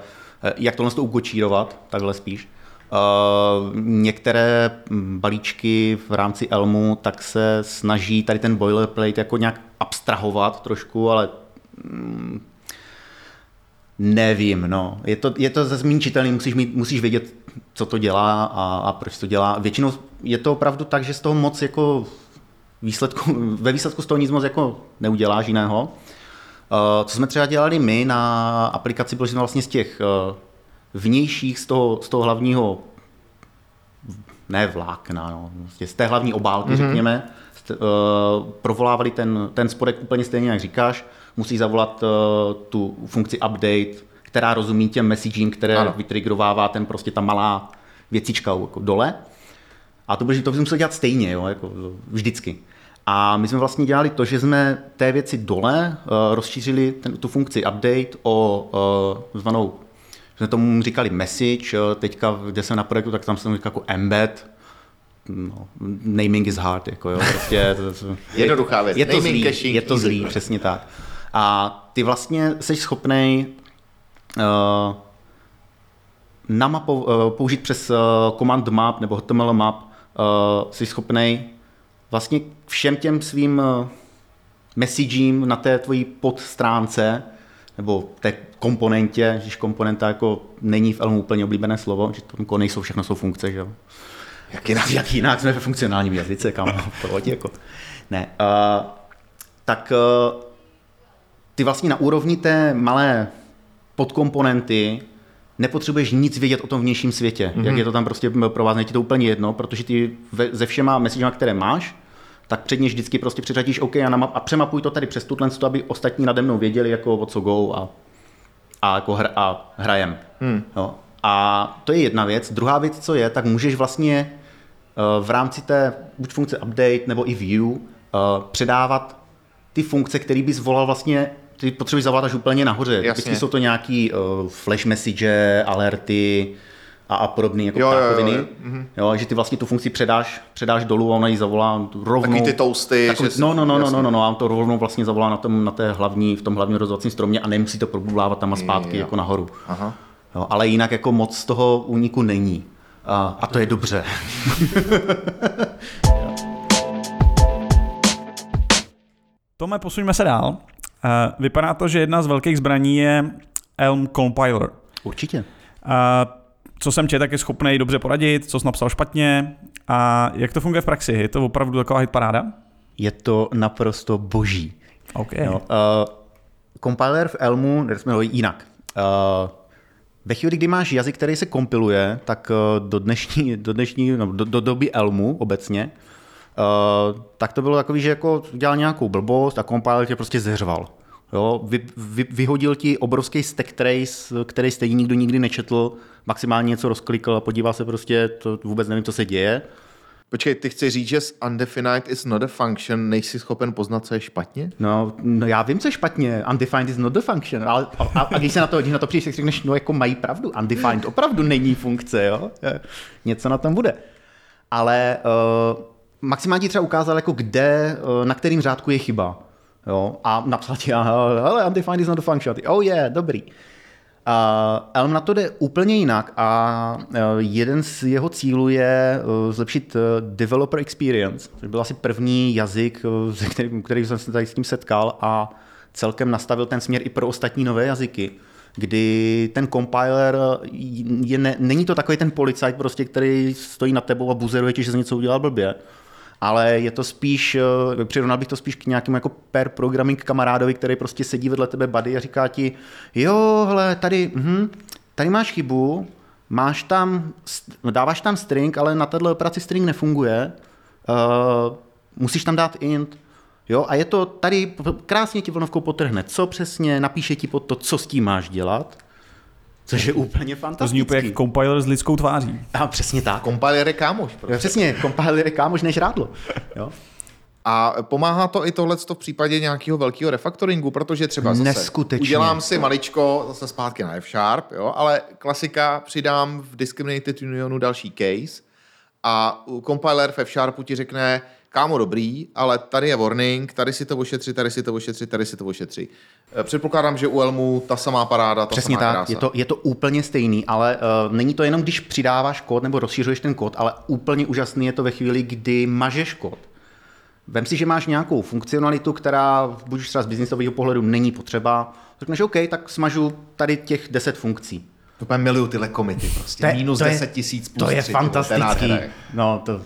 S3: jak tohle ukočírovat, takhle spíš. Uh, některé balíčky v rámci Elmu tak se snaží tady ten boilerplate jako nějak abstrahovat trošku, ale mm, Nevím, no. Je to, je to zase méně čitelný, musíš, mít, musíš vědět, co to dělá a, a proč to dělá. Většinou je to opravdu tak, že z toho moc jako výsledku, ve výsledku z toho nic moc jako neuděláš jiného. Uh, co jsme třeba dělali my na aplikaci, bylo, že jsme vlastně z těch uh, vnějších, z toho, z toho hlavního ne vlákna, no, vlastně z té hlavní obálky, mm-hmm. řekněme, st- uh, provolávali ten, ten spodek úplně stejně, jak říkáš, musí zavolat uh, tu funkci update, která rozumí těm messaging, které
S1: Ano.
S3: vytrigrovává ten prostě ta malá věcička jako dole. A to, bylo, to musel dělat stejně, jo, jako vždycky. A my jsme vlastně dělali to, že jsme té věci dole uh, rozšířili ten, tu funkci update o uh, zvanou, jsme tomu říkali message, teďka, kde jsem na projektu, tak tam jsem říkal jako embed, no, naming is hard, jako jo, prostě. <laughs> To, to,
S1: Jednoduchá věc.
S3: Je to
S1: Naming,
S3: zlý,
S1: caching,
S3: je to
S1: easy.
S3: zlý, přesně tak. A ty vlastně jsi schopnej uh, namapo, uh, použít přes uh, command map nebo HTML map, uh, jsi schopnej vlastně všem těm svým uh, messagím na té tvojí podstránce nebo té komponentě, když komponenta jako není v Elmu úplně oblíbené slovo, že to jako nejsou všechno jsou funkce, že jo. Jak jinak, jak jinak jsme ve funkcionálním jazyce, kam v pohodě, jako. Ne, uh, tak uh, ty vlastně na úrovni té malé podkomponenty nepotřebuješ nic vědět o tom vnějším světě. Mm-hmm. Jak je to tam prostě pro vás, je ti to úplně jedno, protože ty ve, ze všema messagema, které máš, tak předně vždycky prostě přiřadíš OK a, namap, a přemapuj to tady přes tuhle, aby ostatní nade mnou věděli, jako o co go a, a, jako hra, a hrajem. Hmm. Jo. A to je jedna věc. Druhá věc, co je, tak můžeš vlastně eh, v rámci té buď funkce update nebo i view eh, předávat ty funkce, které bys volal vlastně, ty potřebuješ zavolat až úplně nahoře.
S1: Jasně.
S3: Vždycky jsou to nějaký uh, flash message, alerty a, a podobné jako
S1: Jo, jo, jo,
S3: ptákoviny.
S1: jo. Mhm.
S3: Jo, že ty vlastně tu funkci předáš, předáš dolů a ona ji zavolá rovnou.
S1: Takový ty toasty,
S3: Takový,
S1: že
S3: no, no, no, no, no, no, no, a on to rovnou vlastně zavolá na, tom, na té hlavní, v tom hlavním rozhodovacím stromě a nemusí to probublávat tam a zpátky
S1: Jo.
S3: jako nahoru.
S1: Aha.
S3: Jo, ale jinak jako moc z toho úniku není. A, a to je dobře. <laughs>
S2: Tome, posuňme se dál. Eh, Vypadá to, že jedna z velkých zbraní je Elm Compiler.
S3: Určitě.
S2: A co jsem četl, tak je schopný dobře poradit, co jsi napsal špatně a jak to funguje v praxi? Je to opravdu taková hitparáda?
S3: Je to naprosto boží.
S2: OK.
S3: Jo, uh, compiler v Elmu, jsme ho jinak. Uh, ve chvíli, kdy máš jazyk, který se kompiluje, tak uh, do dnešní, do, dnešní no, do, do doby Elmu obecně, uh, tak to bylo takový, že jako dělal nějakou blbost a compiler tě prostě zeřval. Jo, vy, vy, vyhodil ti obrovský stack trace, který stejně nikdo nikdy nečetl, maximálně něco rozklikl a podíval se prostě, to vůbec nevím, co se děje.
S1: Počkej, ty chci říct, že undefined is not a function, nejsi schopen poznat, co je špatně?
S3: No, no já vím, co je špatně. Undefined is not the function. Ale, a, a, když se na to, když na to přijdeš, tak řekneš, no jako mají pravdu. Undefined opravdu není funkce, jo? Něco na tom bude. Ale uh, maximálně ti třeba ukázal, jako kde, uh, na kterým řádku je chyba. Jo? A napsal <laughs> ti, ale undefined is not a function. Ty, oh yeah, dobrý. A Elm na to jde úplně jinak a eh, jeden z jeho cílů je eh, zlepšit eh, developer experience, což byl asi první jazyk, se kterým, který jsem se tady s tím setkal a celkem nastavil ten směr i pro ostatní nové jazyky kdy ten compiler je ne, není to takový ten policajt, prostě, který stojí nad tebou a buzeruje ti, že jsi něco udělal blbě, ale je to spíš, eh, přirovnal bych to spíš k nějakému jako per programming kamarádovi, který prostě sedí vedle tebe buddy a říká ti, jo, hele, tady, hm, tady máš chybu, máš tam, dáváš tam string, ale na této operaci string nefunguje, uh, musíš tam dát int, Jo, a je to tady krásně ti vlnovkou potrhne, co přesně, napíše ti pod to, co s tím máš dělat, což je úplně
S2: To zní úplně jak compiler s lidskou tváří.
S3: A přesně tak.
S1: Compiler je kámoš. Prostě.
S3: Přesně, compiler je kámoš než rádlo. Jo?
S1: A pomáhá to i tohle v případě nějakého velkého refaktoringu, protože třeba zase
S3: Neskutečně.
S1: udělám si maličko zase zpátky na F-Sharp, jo, ale klasika přidám v Discriminated Unionu další case a compiler v F-Sharpu ti řekne, kámo dobrý, ale tady je warning, tady si to ošetři, tady si to ošetři, tady si to ošetři. Eh, Předpokládám, že u Elmu ta samá paráda, ta
S3: Přesně
S1: samá
S3: tak,
S1: krása.
S3: je to, je to úplně stejný, ale uh, není to jenom, když přidáváš kód nebo rozšířuješ ten kód, ale úplně úžasný je to ve chvíli, kdy mažeš kód. Vem si, že máš nějakou funkcionalitu, která buď už třeba z biznisového pohledu není potřeba, řekneš OK, tak smažu tady těch 10 funkcí.
S1: To miluju tyhle komity prostě.
S3: To je-
S1: Minus
S3: to je-
S1: 10 tisíc plus
S3: To je
S1: 3, ty vole, to je
S3: fantastický. No, to,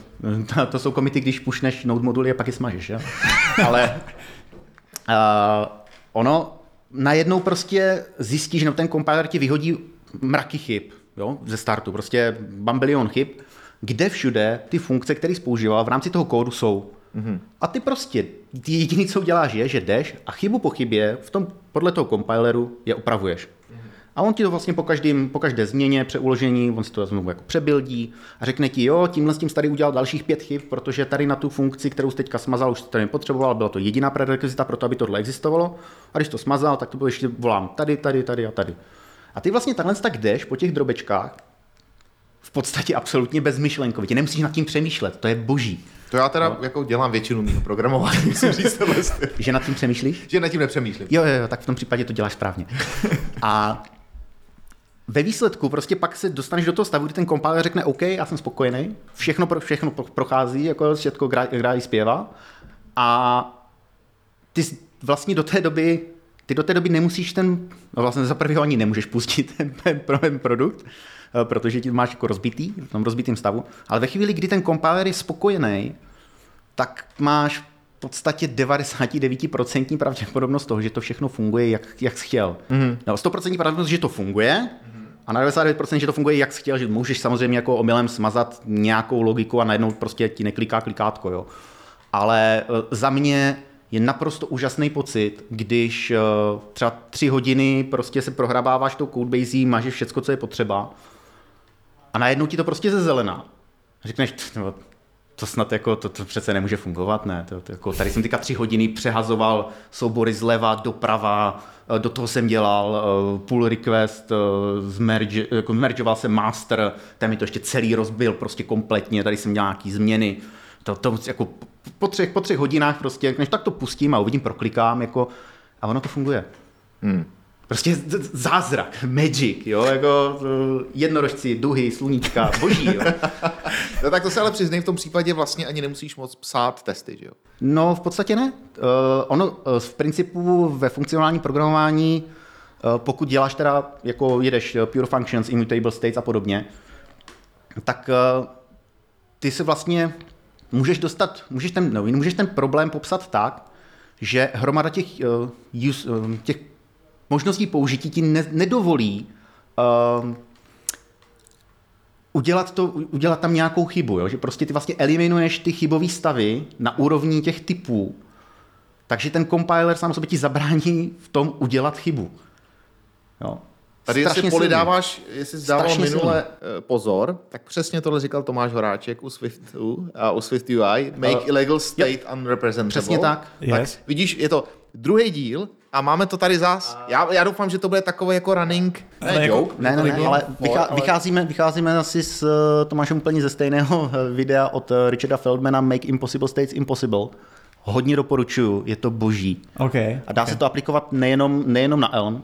S3: to, <laughs> to jsou komity, když pušneš node moduly a pak je smažeš, jo? <laughs> Ale uh, ono najednou prostě zjistí, že no, ten compiler ti vyhodí mraky chyb, jo, ze startu, prostě bambilion chyb, kde všude ty funkce, které jsi používal v rámci toho kódu jsou. Mm-hmm. A ty prostě, ty jediný, co uděláš, je, že jdeš a chybu po chybě v tom, podle toho compileru je opravuješ. A on ti to vlastně po, každým, po každé změně, přeuložení, on si to znovu jako přebildí a řekne ti, jo, tímhle s tím tady udělal dalších pět chyb, protože tady na tu funkci, kterou jsi teďka smazal, už to nepotřeboval, byla to jediná prerekvizita pro to, aby tohle existovalo. A když to smazal, tak to bylo ještě volám tady, tady, tady a tady. A ty vlastně takhle tak jdeš po těch drobečkách, v podstatě absolutně bezmyšlenkovitě. Nemusíš nad tím přemýšlet, to je boží.
S1: To já teda jako dělám většinu mého programování, <laughs> musím říct.
S3: Že nad tím přemýšlíš?
S1: Že nad tím nepřemýšlím.
S3: Jo, jo, jo, tak v tom případě to děláš správně. <laughs> A ve výsledku prostě pak se dostaneš do toho stavu, kdy ten compiler řekne OK, já jsem spokojený, všechno, pro, všechno pro- prochází, jako všechno hra, hra i zpěvá a ty vlastně do té doby, ty do té doby nemusíš ten, no vlastně za prvého ani nemůžeš pustit <laughs> ten, ten, pro- ten produkt, eh, protože ti máš jako rozbitý, v tom rozbitém stavu, ale ve chvíli, kdy ten compiler je spokojený, tak máš podstatě 99% pravděpodobnost toho, že to všechno funguje, jak, jak jsi chtěl. Mm-hmm. No, 100% pravděpodobnost, že to funguje, a na 99%, že to funguje, jak jsi chtěl, že můžeš samozřejmě jako omylem smazat nějakou logiku a najednou prostě ti nekliká klikátko, jo. Ale eh, za mě je naprosto úžasný pocit, když eh, třeba tři hodiny prostě se prohrabáváš tou codebase, máš všecko, co je potřeba a najednou ti to prostě ze zelená. Řekneš, "T- no, to snad jako, to, to přece nemůže fungovat, ne? To, to jako, tady jsem teďka tři hodiny přehazoval soubory zleva doprava, eh, do toho jsem dělal uh, pull request, uh, zmerge, jako zmergeoval jsem master, tam mi to ještě celý rozbil prostě kompletně, tady jsem dělal nějaký změny. To, to jako po třech, po třech hodinách prostě, než tak to pustím a uvidím, proklikám, jako, a ono to funguje.
S1: Hmm.
S3: Prostě zázrak, magic, jo, jako uh, jednorožci, duhy, sluníčka, boží, jo. <laughs>
S1: No, tak to se ale přiznej, v tom případě vlastně ani nemusíš moc psát testy, že jo?
S3: No, v podstatě ne. Uh, ono uh, v principu ve funkcionálním programování, uh, pokud děláš teda, jako jedeš pure functions, immutable states a podobně, tak uh, ty se vlastně můžeš dostat, můžeš ten, no, můžeš ten problém popsat tak, že hromada těch, uh, use, uh, těch možností použití ti ne, nedovolí uh, udělat, to, udělat tam nějakou chybu, jo? že prostě ty vlastně eliminuješ ty chybové stavy na úrovni těch typů, takže ten compiler sám sobě ti zabrání v tom udělat chybu. Jo?
S1: Tady
S3: Strašně
S1: jestli poli
S3: silný.
S1: dáváš, jestli jsi dával
S3: Strašně
S1: minule eh, pozor, tak přesně tohle říkal Tomáš Horáček u Swiftu a u Swift UI, make
S3: Uh,
S1: illegal state unrepresentable.
S3: Přesně tak.
S2: Yes.
S1: Vidíš, je to druhý díl a máme to tady zás. Já, já doufám, že to bude takový jako running, ne
S2: Ale jako-
S1: joke,
S3: Ne, ne, ne,
S1: nebylo
S3: ale vychá, vycházíme, vycházíme asi s eh, Tomášem úplně ze stejného eh, videa od eh, Richarda Feldmana Make Impossible States Impossible. Hodně doporučuju, je to boží.
S2: OK.
S3: A dá
S2: OK.
S3: se to aplikovat nejenom, nejenom na Elm,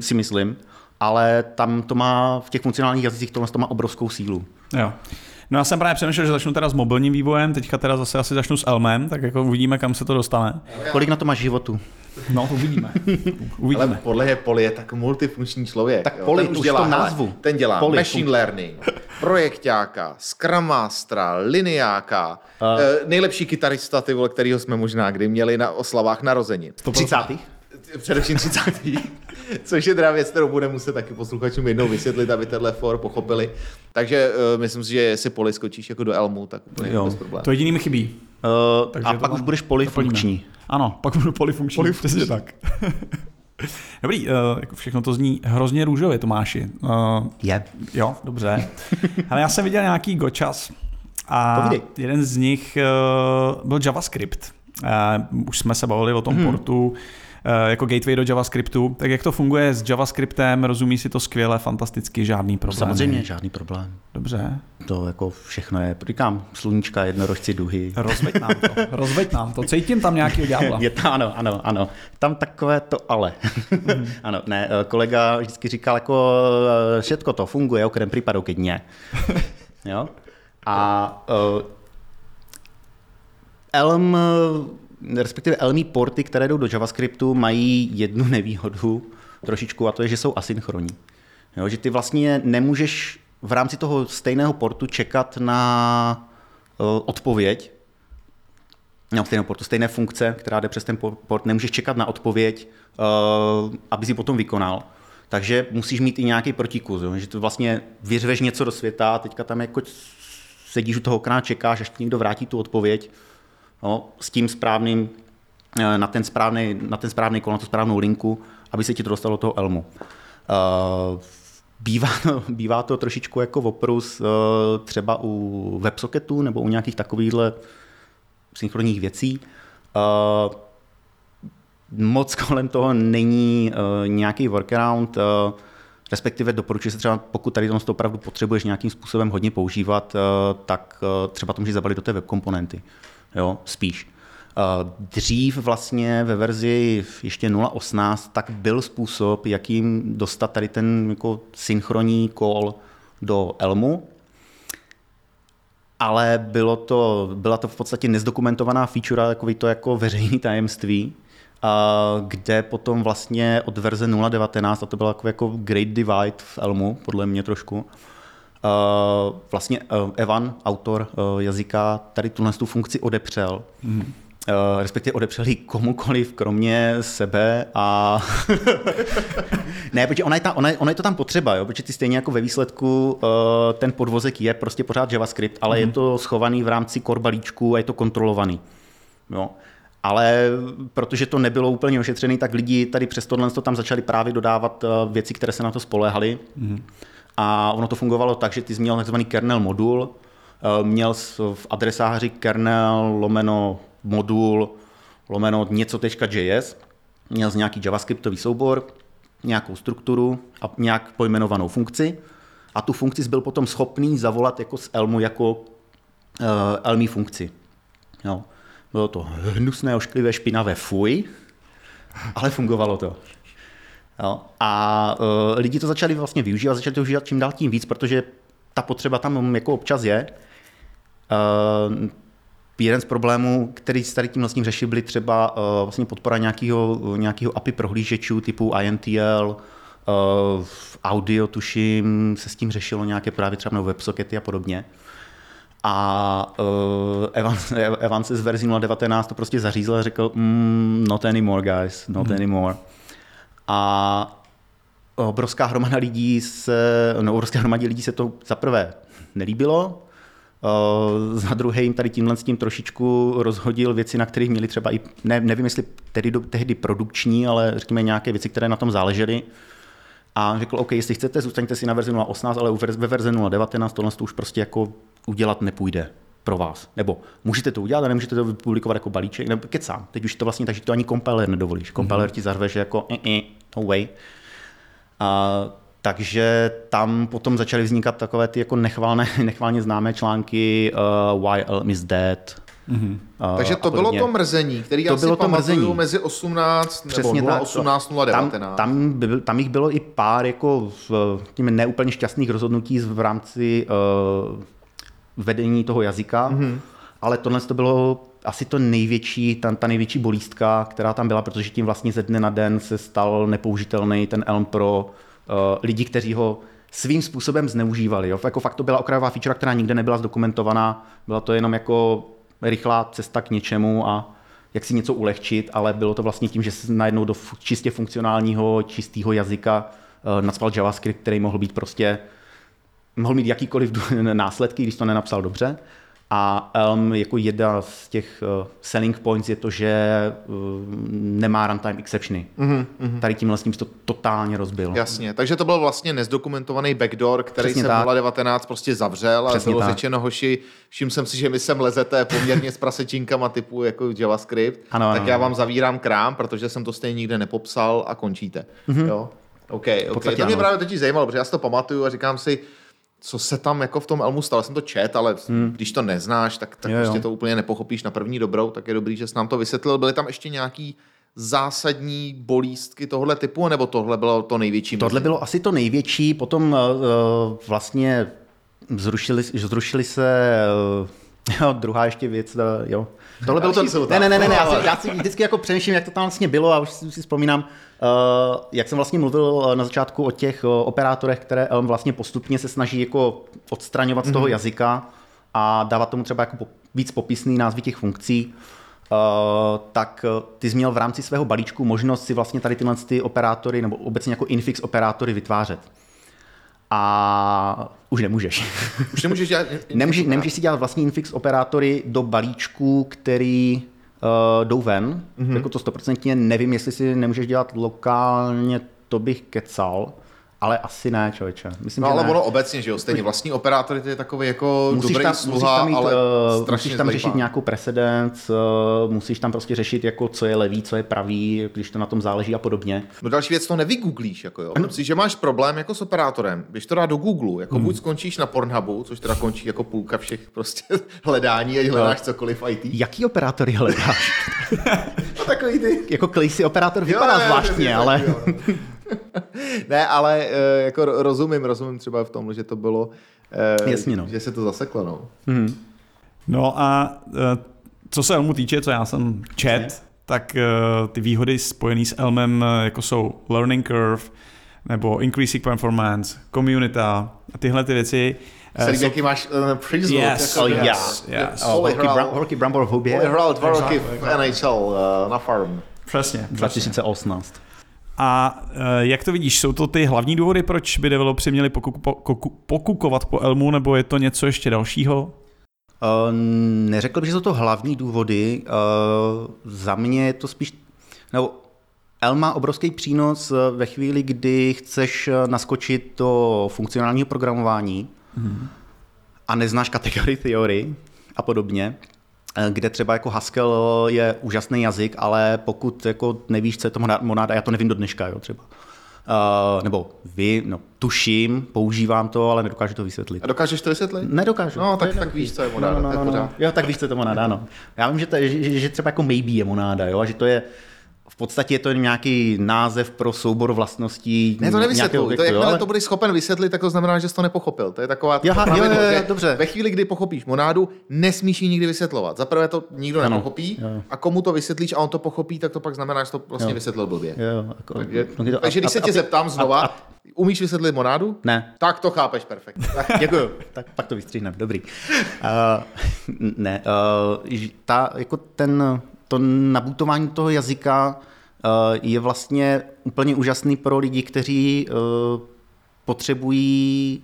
S3: si myslím, ale tam to má v těch funkcionálních jazycích tohle to má obrovskou sílu.
S2: Jo. No já jsem právě přemýšlel, že začnu teda s mobilním vývojem, teďka teda zase asi začnu s Elmem, tak jako uvidíme, kam se to dostane.
S3: Kolik na to máš životu?
S2: No, uvidíme. <laughs>
S1: Ale
S2: uvidíme.
S1: podle je Poli je tak multifunkční člověk.
S3: Tak
S1: jo.
S3: Poli,
S1: ten
S3: už
S1: dělá,
S3: tom
S1: hele,
S3: názvu.
S1: Ten dělá
S3: Poli,
S1: machine
S3: fun-
S1: learning, projekťáka, Scrum Mastera, liniáka,
S3: A-
S1: uh, nejlepší kytarista, ty vole, kterýho jsme možná kdy měli na oslavách narozenin.
S3: 30.
S1: Především 30. <laughs> Což je teda věc, kterou bude muset taky posluchačům jednou vysvětlit, aby tenhle for pochopili. Takže uh, myslím si, že si Poli skočíš jako do Elmu, tak úplně
S3: Jo.
S1: bez problémů.
S2: To jediný mi chybí.
S3: Uh,
S2: Takže
S3: a pak
S2: tam
S3: už budeš
S2: doplníme.
S3: polyfunkční.
S2: Ano, pak budu polifunkční. polifunkční. Přesně tak. <laughs> Dobrý, uh, jako všechno to zní hrozně růžově, Tomáši. Uh,
S3: Je.
S2: jo, dobře. <laughs> Ale já jsem viděl nějaký gočas a
S3: Povídej.
S2: jeden z nich uh, byl JavaScript. Uh, už jsme se bavili o tom hmm. portu jako gateway do JavaScriptu. Tak jak to funguje s JavaScriptem, rozumí si to skvěle, fantasticky, žádný problém.
S3: Samozřejmě, žádný problém.
S2: Dobře.
S3: To jako všechno je, říkám, sluníčka, jednorožci, duhy.
S2: Rozveď nám to. Rozveď nám to. Cítím tam nějaký ďábla.
S3: Je to, ano, ano, ano. Tam takové to ale. <laughs> ano, ne, eh, kolega vždycky říkal, jako eh, všetko to funguje, okrem případu, keď ne. <laughs> jo? A uh, Elm, eh, respektive Elmí porty, které jdou do JavaScriptu, mají jednu <laughs> nevýhodu trošičku a to je, že jsou asynchronní. Jo, že ty vlastně nemůžeš v rámci toho stejného portu čekat na uh, odpověď, no, stejného portu, stejné funkce, která jde přes ten por- port, nemůžeš čekat na odpověď, uh, aby si potom vykonal. Takže musíš mít i nějaký protikus, jo? že to vlastně vyřveš něco do světa, teďka tam jako sedíš u toho okna, čekáš, až ti někdo vrátí tu odpověď no, s tím správným, eh, na ten správný, na ten správný kol, na tu správnou linku, aby se ti to dostalo do toho Elmu. Uh, Bývá <laughs> bývá to trošičku jako oprus uh, třeba u WebSocketů nebo u nějakých takovýchhle synchronních věcí. Moc <laughs> kolem toho není nějaký workaround, respektive doporučuji se třeba, pokud tady to opravdu potřebuješ nějakým způsobem hodně používat, tak třeba to můžeš zabalit do té web komponenty. Jo, spíš. Dřív vlastně ve verzi ještě 0.18 tak byl způsob, jakým dostat tady ten jako synchronní call do Elmu, ale bylo to, byla to v podstatě nezdokumentovaná feature, takový to jako veřejný tajemství, kde potom vlastně od verze 0.19, a to byl jako, jako great divide v Elmu, podle mě trošku, vlastně uh, Evan, autor uh, jazyka, tady tuhle tu funkci odepřel. Mm. Uh, respektive odepřel ji komukoliv, kromě sebe a... <laughs> ne, protože ona je, ta, ona, je, ona je to tam potřeba, jo? protože ty stejně jako ve výsledku uh, ten podvozek je prostě pořád JavaScript, ale mm. je to schovaný v rámci core balíčku a je to kontrolovaný. Jo? Ale protože to nebylo úplně ošetřené, tak lidi tady přes tohle to tam začali právě dodávat věci, které se na to spoléhaly. Mm. A ono to fungovalo tak, že ty jsi měl takzvaný kernel modul, uh, měl v adresáři kernel lomeno modul lomeno něco.js, měl z nějaký javascriptový soubor, nějakou strukturu a nějak pojmenovanou funkci a tu funkci byl potom schopný zavolat jako z Elmu jako uh, Elmí funkci. Jo. Bylo to hnusné, ošklivé, špinavé, fuj, ale fungovalo to. Jo. A uh, lidi to začali vlastně využívat, začali to užívat čím dál tím víc, protože ta potřeba tam jako občas je. Uh, jeden z problémů, který s tady tím vlastně řešil, byly třeba uh, vlastně podpora nějakého, nějakého API prohlížečů typu INTL, uh, audio tuším, se s tím řešilo nějaké právě třeba na WebSockety a podobně. A uh, Evan, Evan se z verzi 0.19 to prostě zařízl a řekl, mm, not anymore guys, not mm. anymore. A obrovská hromada lidí se, no, obrovská hromadě lidí se to za prvé nelíbilo, za druhé jim tady tímhle s tím trošičku rozhodil věci, na kterých měli třeba i, ne, nevím jestli tedy, do, tehdy produkční, ale řekněme nějaké věci, které na tom záležely. A řekl, OK, jestli chcete, zůstaňte si na verzi 0.18, ale ve verzi 0.19 tohle to už prostě jako udělat nepůjde pro vás. Nebo můžete to udělat, ale nemůžete to vypublikovat jako balíček, nebo kecám. Teď už to vlastně, takže to ani compiler nedovolíš. Compiler mm-hmm. ti zarve, že jako eh, eh, no way. A takže tam potom začaly vznikat takové ty jako nechválné, <laughs> nechválně známé články uh, Why Elm is Dead, Mm-hmm.
S1: Takže to bylo to mrzení, který
S3: to
S1: já si
S3: bylo to
S1: pamatuju
S3: mrzení.
S1: mezi 18
S3: Přesně
S1: nebo
S3: tak.
S1: 018
S3: Tam,
S1: 019.
S3: tam, by, tam jich bylo i pár jako v, tím neúplně šťastných rozhodnutí v rámci uh, vedení toho jazyka, mm-hmm. ale tohle to bylo asi to největší, ta, ta největší bolístka, která tam byla, protože tím vlastně ze dne na den se stal nepoužitelný ten Elm pro uh, lidi, kteří ho svým způsobem zneužívali. Jo? Jako fakt to byla okrajová feature, která nikde nebyla zdokumentovaná, byla to jenom jako rychlá cesta k něčemu a jak si něco ulehčit, ale bylo to vlastně tím, že se najednou do čistě funkcionálního, čistého jazyka uh, nadspal JavaScript, který mohl být prostě, mohl mít jakýkoliv <laughs> následky, když to nenapsal dobře. A Elm jako jedna z těch uh, selling points je to, že uh, nemá runtime exceptiony. Mm-hmm. Tady tímhle s tím to totálně rozbil.
S1: Jasně, takže to byl vlastně nezdokumentovaný backdoor, který
S3: Přesně
S1: se
S3: tak.
S1: 19 prostě zavřel a
S3: Přesně
S1: bylo
S3: tak.
S1: řečeno, hoši, všim jsem si, že vy sem lezete poměrně s prasečinkama typu jako JavaScript,
S3: Ano, ano,
S1: tak já
S3: ano.
S1: vám zavírám krám, protože jsem to stejně nikde nepopsal a končíte. Mm-hmm. Jo? OK, OK. To mě
S3: ano.
S1: právě totiž zajímalo, protože já si to pamatuju a říkám si, co se tam jako v tom Elmu stalo. Jsem to čet, ale hmm. když to neznáš, tak, tak
S3: Jo, jo.
S1: prostě to úplně nepochopíš na první dobrou, tak je dobrý, že jsi nám to vysvětlil. Byly tam ještě nějaký zásadní bolístky tohle typu, nebo tohle bylo to největší?
S3: Tohle
S1: mezi?
S3: bylo asi to největší, potom uh, vlastně zrušili, zrušili se uh, Jo, druhá ještě věc, uh, jo. Tohle bylo to,
S1: jsou
S3: ne, ne, ne, ne, ne já, si, já si vždycky jako přemýšlím, jak to tam vlastně bylo a už si, si vzpomínám, uh, jak jsem vlastně mluvil eh, na začátku o těch uh, operátorech, které Elm vlastně postupně se snaží jako odstraňovat z toho jazyka a dávat tomu třeba jako po, víc popisný názvy těch funkcí. Uh, tak ty jsi měl v rámci svého balíčku možnost si vlastně tady tyhle ty operátory nebo obecně jako infix operátory vytvářet. A už nemůžeš.
S1: Už nemůžeš dělat... <laughs>
S3: Nemůžeš, nemůžeš si dělat vlastní infix operátory do balíčků, který uh, jdou ven. Mm-hmm. Jako to stoprocentně nevím, jestli si nemůžeš dělat lokálně, to bych kecal. Ale asi ne, člověče. Myslím,
S1: No
S3: že
S1: ale
S3: ne.
S1: ono obecně, že jo, stejně vlastní operátory, to je takový jako
S3: musíš
S1: dobrý
S3: tam,
S1: sluha,
S3: musíš tam, mít,
S1: ale strašně
S3: musíš tam řešit nějakou precedence, uh, musíš tam prostě řešit, jako, co je levý, co je pravý, když to na tom záleží a podobně.
S1: No další věc, to nevygooglíš, jako jo. Myslím, že máš problém jako s operátorem, když to dá do Google, jako
S3: Hmm.
S1: buď skončíš na Pornhubu, což teda končí jako půlka všech prostě <laughs> hledání, ať hledáš cokoliv IT.
S3: Jaký operátory hledáš? <laughs>
S1: No takový ty.
S3: jako Classy operátor vypadá
S1: Jo,
S3: zvláštně, ale...
S1: tak, jo. <laughs> ne, ale eh, jako ro- rozumím, rozumím třeba v tom, že to bylo, eh,
S3: Jasně, no.
S1: že se to zaseklo, no.
S2: No a eh, co se Elmu týče, co já jsem čet, tak ty výhody spojené s Elmem jako jsou learning curve, nebo increasing performance, komunita a tyhle ty věci.
S1: Celý,
S2: jsou-
S1: jaký máš uh, přízvuk.
S2: Yes,
S1: jako,
S3: Oh,
S2: yes,
S3: yeah.
S2: yes.
S3: Oh, Bram, Horky Brambor v hubě.
S1: Holy hrál dva roky v. NHL uh, na farm.
S2: Přesně, přesně.
S3: 2018.
S2: A eh, jak to vidíš, jsou to ty hlavní důvody, proč by developři měli poku- pokukovat po Elmu, nebo je to něco ještě dalšího?
S3: Uh, neřekl bych, že jsou to hlavní důvody. Uh, za mě je to spíš... Nebo L má obrovský přínos uh, ve chvíli, kdy chceš uh, naskočit do funkcionálního programování mm. a neznáš kategorii teorii a podobně, eh, kde třeba jako Haskell je úžasný jazyk, ale pokud jako nevíš, co je to monáda, já to nevím do dneška, jo, třeba. Uh, nebo vy, no, tuším, používám to, ale nedokážu to vysvětlit.
S1: A dokážeš to vysvětlit?
S3: Nedokážu.
S1: No, tak, tak víš, co je monáda,
S3: no, no, no, no.
S1: pořád.
S3: Jo, tak víš, co je to monáda, ano. Já vím, že, to je, že, že třeba jako maybe je monáda, jo, a že to je v podstatě je to jen nějaký název pro soubor vlastností.
S1: Ne, to
S3: nějakého
S1: nevysvětluj. To, jakmile
S3: ale-
S1: to budeš schopen vysvětlit, tak to znamená, že jsi to nepochopil. To je taková
S3: Jaha, jo, jo, jo, dobře.
S1: Ve chvíli, kdy pochopíš monádu, nesmíš ji nikdy vysvětlovat. Za prvé to nikdo
S3: Ano,
S1: nepochopí
S3: jo.
S1: a komu to vysvětlíš a on to pochopí, tak to pak znamená, že to vlastně
S3: Jo.
S1: vysvětlil blbě.
S3: Jo, jako,
S1: Takže,
S3: no, to-
S1: takže
S3: a-
S1: když se
S3: a-
S1: tě
S3: a-
S1: zeptám znova,
S3: a- a-
S1: umíš vysvětlit monádu?
S3: Ne,
S1: Tak to chápeš perfektně. Tak
S3: Děkuju. <laughs> tak pak to vystříhneme, dobrý. Uh, <laughs> ne, uh, ta, jako ten, to nabutování toho jazyka uh, je vlastně úplně úžasný pro lidi, kteří uh, potřebují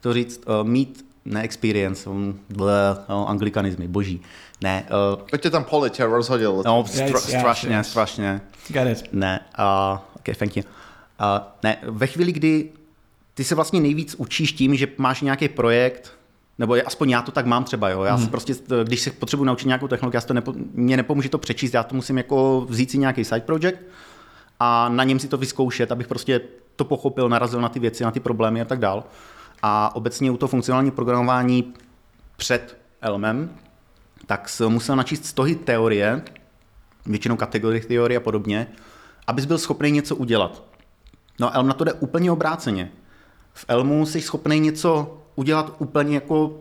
S3: to říct, uh, mít ne experience, um, ble, no, anglikanizmy, boží. Ne, uh,
S1: To tě tam poličer rozhodil.
S3: no, stra-
S2: yes,
S3: strašně,
S2: yes.
S3: strašně.
S2: Get it.
S3: Ne, uh, ok, thank you. Uh, ne, ve chvíli, kdy ty se vlastně nejvíc učíš tím, že máš nějaký projekt, nebo je, aspoň já to tak mám třeba, jo. Já hmm. prostě, když se potřebuji naučit nějakou technologii, já to nepo, mě nepomůže to přečíst, já to musím jako vzít si nějaký side project a na něm si to vyzkoušet, abych prostě to pochopil, narazil na ty věci, na ty problémy a tak dál. A obecně u toho funkcionální programování před Elmem tak jsi musel načíst stohy teorie, většinou kategorie teorie a podobně, abys byl schopný něco udělat. No Elm na to jde úplně obráceně. V Elmu jsi schopný něco udělat úplně jako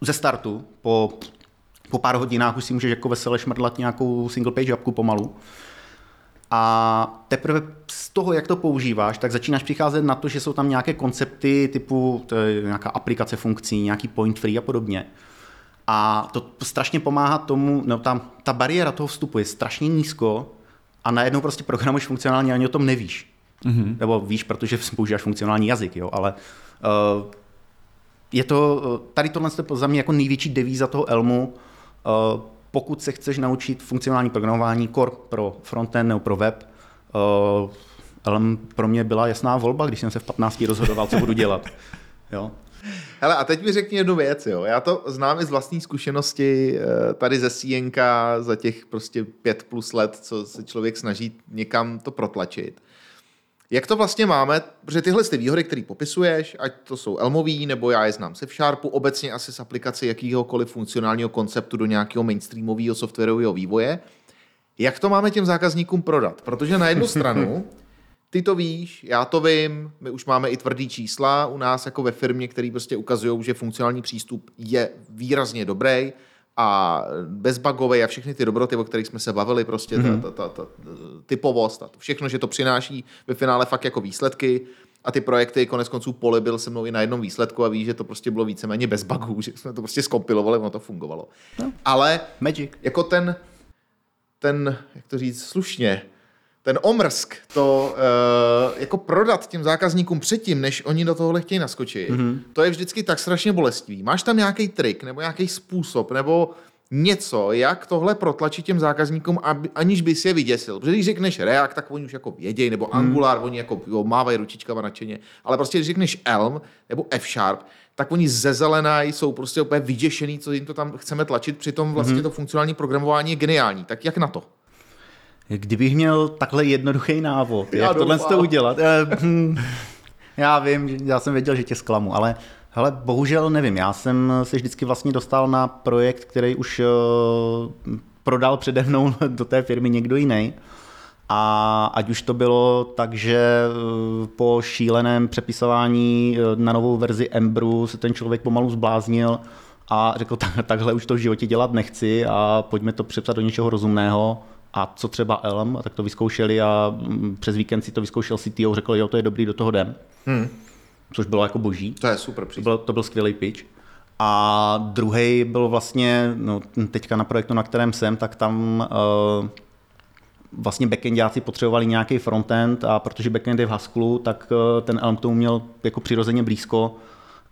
S3: ze startu, po, po pár hodinách už si můžeš jako vesele šmrdlat nějakou single page apku pomalu. A teprve z toho, jak to používáš, tak začínáš přicházet na to, že jsou tam nějaké koncepty typu to je nějaká aplikace funkcí, nějaký point free a podobně. A to strašně pomáhá tomu, no tam ta bariéra toho vstupu je strašně nízko a najednou prostě programuješ funkcionálně ani o tom nevíš. Mm-hmm. Nebo víš, protože používáš funkcionální jazyk, jo, ale uh, je to, tady tohle je za mě jako největší devíza toho Elmu, uh, pokud se chceš naučit funkcionální programování core pro frontend nebo pro web, uh, Elm pro mě byla jasná volba, když jsem se v 15 rozhodoval, co budu dělat. <laughs> Jo.
S1: Hele, a teď mi řekni jednu věc, jo. Já to znám i z vlastní zkušenosti eh, tady ze CNK za těch prostě pět plus let, co se člověk snaží někam to protlačit. Jak to vlastně máme, protože tyhle ty výhody, které popisuješ, ať to jsou Elmový, nebo já je znám se v Sharpu, obecně asi s aplikací jakýhokoliv funkcionálního konceptu do nějakého mainstreamového softwarového vývoje, jak to máme těm zákazníkům prodat? Protože na jednu stranu <laughs> ty to víš, já to vím, my už máme i tvrdý čísla u nás jako ve firmě, který prostě ukazují, že funkcionální přístup je výrazně dobrý a bezbagový a všechny ty dobroty, o kterých jsme se bavili, prostě mm-hmm. ta, ta, ta, ta typovost a to všechno, že to přináší ve finále fakt jako výsledky a ty projekty, konec konců Poli byl se mnou i na jednom výsledku a ví, že to prostě bylo víceméně bez bugů, <laughs> že jsme to prostě skompilovali, ono to fungovalo. No. Ale
S3: Magic.
S1: jako ten, ten, jak to říct slušně, ten omrsk, to uh, jako prodat těm zákazníkům předtím, než oni do tohohle chtějí naskočit, mm-hmm. to je vždycky tak strašně bolestivý. Máš tam nějaký trik nebo nějaký způsob nebo něco, jak tohle protlačit těm zákazníkům, aby, aniž by si je vyděsil. Protože když řekneš React, tak oni už jako vědějí, nebo Angular, oni jako jo, mávají ručičkama nadšeně. Ale prostě když řekneš Elm nebo F-Sharp, tak oni ze zelená jsou prostě úplně vyděšený, co jim to tam chceme tlačit, přitom vlastně mm-hmm. to funkcionální programování je geniální. Tak jak na to?
S3: Kdybych měl takhle jednoduchý návod, já jak tohle to udělat. Eh, hm, já vím, já jsem věděl, že tě zklamu, ale hele, bohužel nevím. Já jsem se vždycky vlastně dostal na projekt, který už uh, prodal přede mnou do té firmy někdo jiný. A ať už to bylo tak, že eh, po šíleném přepisování na novou verzi Embru se ten člověk pomalu zbláznil a řekl, tak, takhle už to v životě dělat nechci a pojďme to přepsat do něčeho rozumného a co třeba Elm, tak to vyzkoušeli a mm, přes víkend si to vyzkoušel CTO, řekl, jo, to je dobrý, do toho jdem. Hmm. Což bylo jako boží.
S1: To je super
S3: To byl, to byl skvělý pitch. A druhý byl vlastně, no, teďka na projektu, na kterém jsem, tak tam uh, vlastně backendáci potřebovali nějaký frontend a protože backend je v Haskellu, tak uh, ten Elm k tomu měl jako přirozeně blízko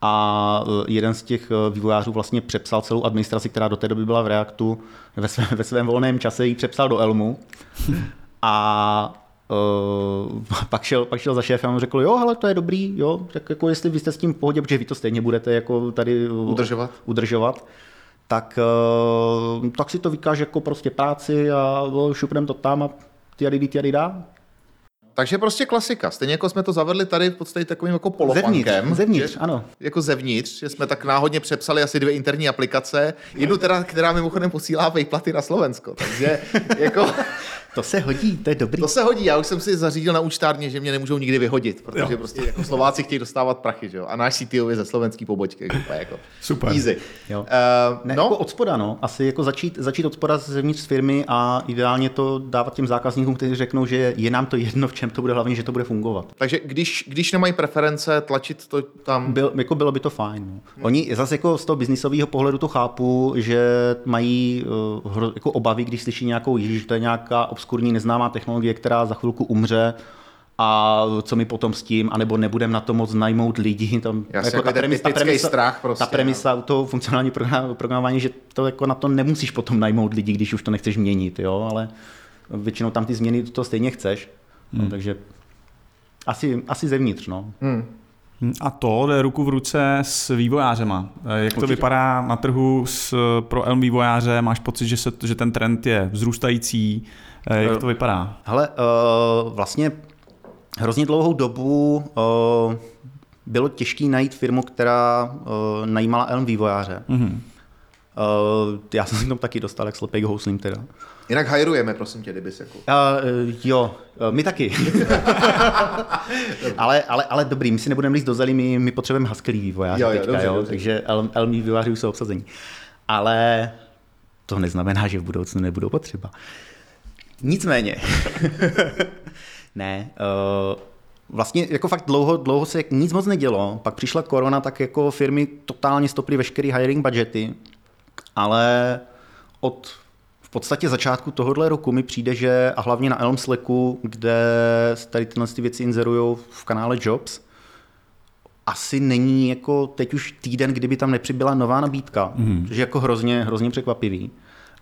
S3: a e, jeden z těch e, vývojářů vlastně přepsal celou administraci, která do té doby byla v Reactu, ve svém, ve svém volném čase ji přepsal do Elmu a Uh, <laughs> pak, šel, pak šel za šéfem a řekl, jo, ale to je dobrý, jo, tak jako jestli vy jste s tím v pohodě, protože vy to stejně budete jako tady
S1: udržovat,
S3: udržovat tak, uh, tak si to vykáže jako prostě práci a šupneme to tam a ty ty dá.
S1: Takže prostě klasika. Stejně jako jsme to zavedli tady v podstatě takovým jako polopankem.
S3: Zevnitř, zevnitř že, ano.
S1: Jako zevnitř, že jsme tak náhodně přepsali asi dvě interní aplikace. Jednu teda, která mimochodem posílá vejplaty na Slovensko. Takže <laughs> jako...
S3: To se hodí, to je dobrý.
S1: To se hodí, já už jsem si zařídil na účtárně, že mě nemůžou nikdy vyhodit, protože jo. prostě jako Slováci chtějí dostávat prachy, že jo? A náš CTO je ze slovenský pobočky, jako
S2: Super.
S1: Easy.
S3: Jo. Uh, ne, no? jako od spoda, no. Asi jako začít, začít od spoda zevnitř firmy a ideálně to dávat těm zákazníkům, kteří řeknou, že je nám to jedno, v čem to bude, hlavně, že to bude fungovat.
S1: Takže když, když nemají preference, tlačit to tam...
S3: Byl, jako bylo by to fajn. No. Hmm. Oni zase jako z toho biznisového pohledu to chápu, že mají uh, jako obavy, když slyší nějakou, že to je nějaká obskurní neznámá technologie, která za chvilku umře a co mi potom s tím, anebo nebudem na to moc najmout lidi. Tam,
S1: Jasně, jako, jako ta, premis, ta, premisa, strach prostě,
S3: ta premisa u toho funkcionální programování, že to jako na to nemusíš potom najmout lidi, když už to nechceš měnit, jo, ale většinou tam ty změny to stejně chceš, no, hmm. no, takže asi, asi zevnitř, no. Hmm.
S2: A to jde ruku v ruce s vývojářema. Jak Určitě. to vypadá na trhu s, pro Elm vývojáře? Máš pocit, že, se, že ten trend je vzrůstající? Eh, jak to vypadá?
S3: Hele, vlastně hrozně dlouhou dobu bylo těžké najít firmu, která najímala Elm vývojáře. Mm-hmm. Já jsem se k tomu taky dostal, jak slepej k houslím teda.
S1: Jinak hajrujeme, prosím tě, kdybys jako...
S3: Uh, jo, uh, my taky. <laughs> ale, ale, ale dobrý, my si nebudeme líst do zelí, my, my potřebujeme haskellý vývojáře
S1: Jo, jo,
S3: teďka,
S1: dobře,
S3: jo,
S1: dobře.
S3: takže El- Elmí vývojáři jsou obsazení. Ale to neznamená, že v budoucnu nebudou potřeba. Nicméně, <laughs> ne, uh, vlastně jako fakt dlouho, dlouho se nic moc nedělo, pak přišla korona, tak jako firmy totálně stoply veškerý hiring budgety, ale od podstatě začátku tohohle roku mi přijde, že a hlavně na Elm Slacku, kde tady tyhle ty věci inzerují v kanále Jobs, asi není jako teď už týden, kdyby tam nepřibyla nová nabídka, mm. což je jako hrozně, hrozně překvapivý.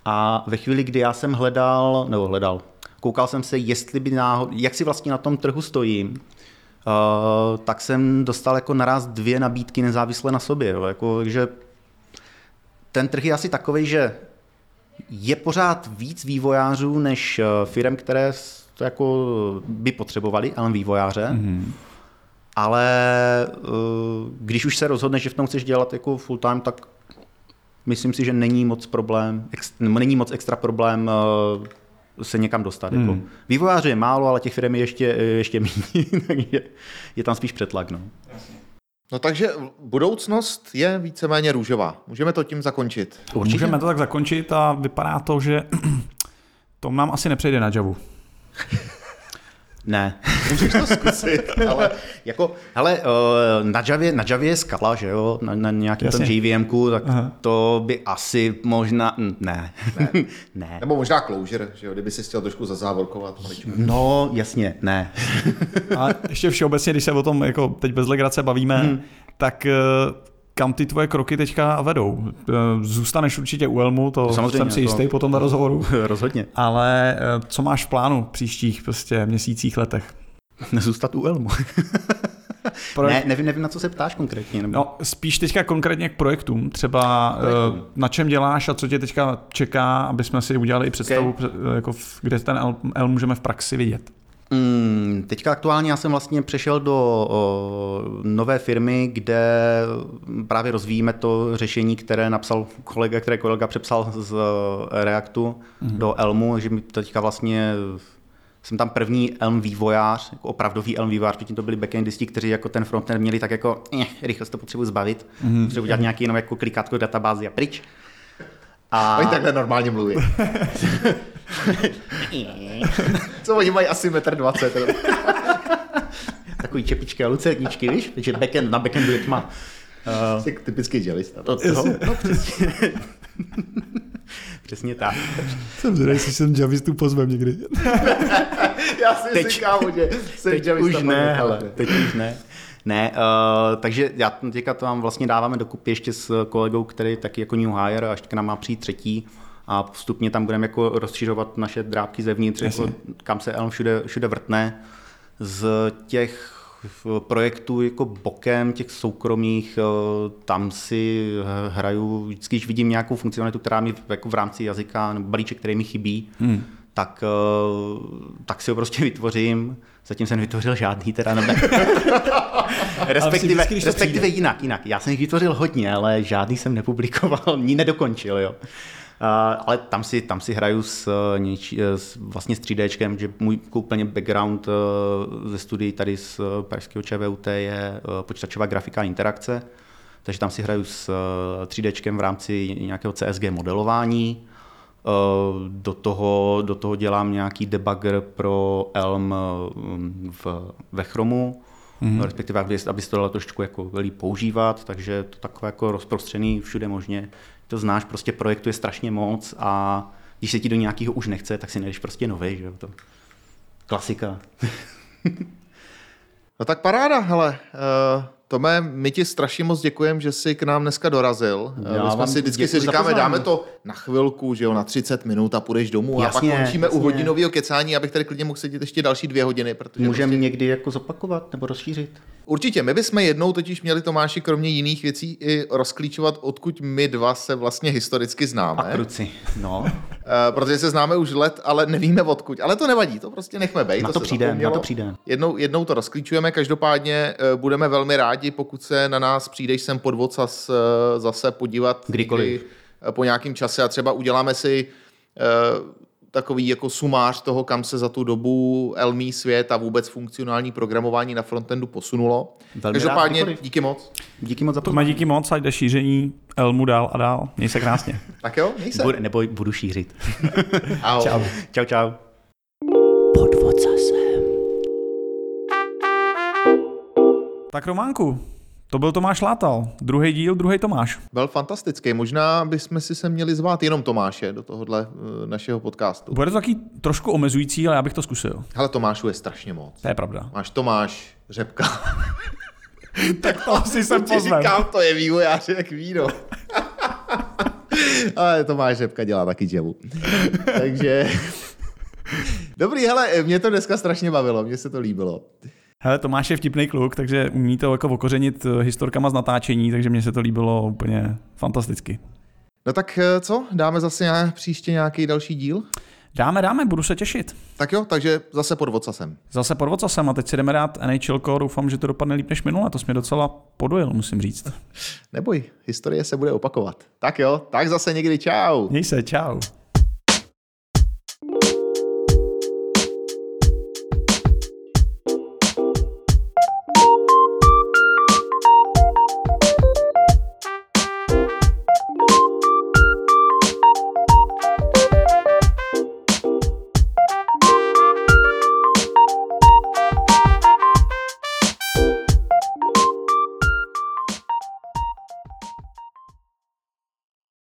S3: A ve chvíli, kdy já jsem hledal, nebo hledal, koukal jsem se, jestli by náhod, jak si vlastně na tom trhu stojím, uh, tak jsem dostal jako naraz dvě nabídky nezávisle na sobě. Jo. Jako, takže ten trh je asi takový, že je pořád víc vývojářů než eh, firm, které to jako by potřebovali, ale vývojáře. Mm-hmm. Ale eh, když už se rozhodneš, že v tom chceš dělat jako full time, tak myslím si, že není moc problém, ex, není moc extra problém eh, se někam dostat. Jako. Vývojářů je málo, ale těch firm je ještě, ještě <laughs> méně, takže je tam spíš přetlak. No.
S1: No takže budoucnost je víceméně růžová. Můžeme to tím zakončit.
S3: Určitě.
S2: Můžeme to tak zakončit a vypadá to, že <clears throat> Tom nám asi nepřejde na Javu. <laughs>
S3: Ne. <laughs>
S1: Můžeš to zkusit, ale
S3: Jako, hele, eh, na Javě, na Javě je skala, že jo, na, na nějakém tom. JVMku, tak
S2: Aha.
S3: To by asi možná, ne, ne. <laughs> ne.
S1: nebo možná closure, že jo, kdyby si chtěl trošku zazávorkovat.
S3: No, jasně, ne.
S2: A ještě všeobecně, když se o tom jako teď bez legrace bavíme, hmm. tak eh, kam ty tvoje kroky teďka vedou? Eh, Zůstaneš určitě u Elmu, to
S3: Samozřejmě,
S2: jsem si
S3: to-
S2: jistý po tomhle rozhovoru. <laughs>
S3: Rozhodně.
S2: Ale eh, co máš v plánu v příštích prostě měsících, letech?
S3: Nezůstat u Elmu. <laughs>
S2: Pro...
S3: Ne, nevím, nevím, na co se ptáš konkrétně. Nebo...
S2: No, spíš teďka konkrétně k projektům. Třeba
S3: Projektům.
S2: eh, na čem děláš a co tě teďka čeká, aby jsme si udělali i představu, okay. jako v, kde ten L, L můžeme v praxi vidět.
S3: Mm, teďka aktuálně já jsem vlastně přešel do o, nové firmy, kde právě rozvíjíme to řešení, které napsal kolega, které kolega přepsal z eh, Reactu mm-hmm. do Elmu, že mi teďka vlastně jsem tam první Elm vývojář, jako opravdový Elm vývojář, předtím to byli backendisti, kteří jako ten frontend měli tak jako, eh, rychle to potřebuji zbavit, mm-hmm. potřebuji udělat nějaký jenom jako klikátko databázi a pryč. A...
S1: Oni takhle normálně mluví. <laughs> <laughs> Co oni mají asi 1,20 m. <laughs>
S3: Takový čepičky a lucerničky, víš? Takže backend, na backendu je tma. Uh,
S1: Typický jelista.
S3: to, to, no, přesně. <laughs> přesně tak.
S2: Jsem zvědavý, jestli jsem javistu pozvem někdy.
S1: Já si
S3: Teď-
S1: myslím, kámo, že jsem
S3: Teď už ne, hele, teď už ne. Ne, uh, takže já teďka to vám vlastně dáváme dokupy ještě s kolegou, který taky jako new hire, až k nám má přijít třetí a postupně tam budeme jako rozšiřovat naše drápky zevnitř, jako, kam se Elm všude, všude vrtne. Z těch projektů jako bokem, těch soukromých, eh, tam si hraju, vždycky, když vidím nějakou funkcionalitu, která mi jako v rámci jazyka, nebo balíček, který mi chybí, hmm. tak, eh, tak si ho prostě vytvořím. Zatím jsem vytvořil žádný, teda nebe. <laughs> <laughs> respektive,
S2: vždycky,
S3: respektive jinak, jinak. Já jsem jich vytvořil hodně, ale žádný jsem nepublikoval, <laughs> ní nedokončil, jo. Uh, ale tam si, tam si hraju s, eh, něč, eh, s, vlastně s 3Dčkem, že můj jako úplně background ze studií tady z eh, pražského ČVUT je počítačová grafika a interakce, takže tam si hraju s uh, 3Dčkem v rámci nějakého CSG modelování. Do, toho, do toho dělám nějaký debugger pro Elm v, ve Chromu, mm-hmm. respektive aby, aby se to dalo trošku jako líp používat, takže to takové jako rozprostřený všude možně. To znáš, prostě projektu je strašně moc a když se ti do nějakého už nechce, tak si nejdeš prostě nový, že jo, to klasika.
S1: No tak paráda, hele. Uh, Tome, my ti strašně moc děkujeme, že jsi k nám dneska dorazil.
S3: Já
S1: Já my jsme si vždycky si říkáme, dáme to na chvilku, že jo, na 30 minut a půjdeš domů
S3: Jasně,
S1: a pak končíme u
S3: jasně.
S1: hodinového kecání, abych tady klidně mohl sedět ještě další dvě hodiny, protože
S3: Můžeme
S1: prostě...
S3: někdy jako zopakovat nebo rozšířit?
S1: Určitě, my bychom jednou totiž měli Tomáši kromě jiných věcí i rozklíčovat, odkud my dva se vlastně historicky známe.
S3: A kruci, no. <laughs>
S1: Eh, protože se známe už let, ale nevíme odkud. Ale to nevadí, to prostě nechme bejt.
S3: Na to
S1: se
S3: přijde, na to přijde.
S1: Jednou, jednou to rozklíčujeme, každopádně eh, budeme velmi rádi, pokud se na nás přijdeš sem pod Vocas eh, zase podívat.
S3: Kdykoliv.
S1: Někdy, eh, po nějakém čase a třeba uděláme si eh, takový jako sumář toho, kam se za tu dobu Elmí svět a vůbec funkcionální programování na frontendu posunulo.
S3: Velmi
S1: Každopádně
S3: rád,
S1: díky moc.
S3: Díky moc za
S2: Tome,
S3: pozvání.
S2: díky moc, ať jde šíření Elmu dál a dál. Měj se krásně. <laughs>
S1: Tak jo, měj se.
S3: Bude, nebo budu šířit.
S1: Ahoj. <laughs>
S2: Čau.
S3: Čau, čau.
S4: Podvod zase.
S2: Tak Románku, to byl Tomáš Látal. Druhý díl, druhý Tomáš.
S1: Byl fantastický. Možná bychom si se měli zvát jenom Tomáše do tohohle eh, našeho podcastu.
S2: Bude to taky trošku omezující, ale já bych to zkusil.
S1: Hele, Tomášů je strašně moc.
S2: To je pravda.
S1: Máš Tomáš, Řepka. <laughs>
S2: Tak to asi jsem
S1: Ti říkám, to je vývojář jak víno. <laughs> Ale Tomáš Řepka dělá taky džemu. Takže... <laughs> Dobrý, hele, mě to dneska strašně bavilo, mně se to líbilo.
S2: Hele, Tomáš je vtipný kluk, takže umí to jako okořenit eh, historkama z natáčení, takže mně se to líbilo úplně fantasticky.
S1: No tak eh, co, dáme zase nějak, příště nějaký další díl?
S2: Dáme, dáme, budu se těšit.
S1: Tak jo, takže zase pod vocasem.
S2: Zase pod vocasem a teď si jdeme dát NHL, doufám, že to dopadne líp než minule, to jsi mě docela podojil, musím říct. <laughs>
S1: Neboj, historie se bude opakovat. Tak jo, tak zase někdy čau.
S2: Měj se, čau.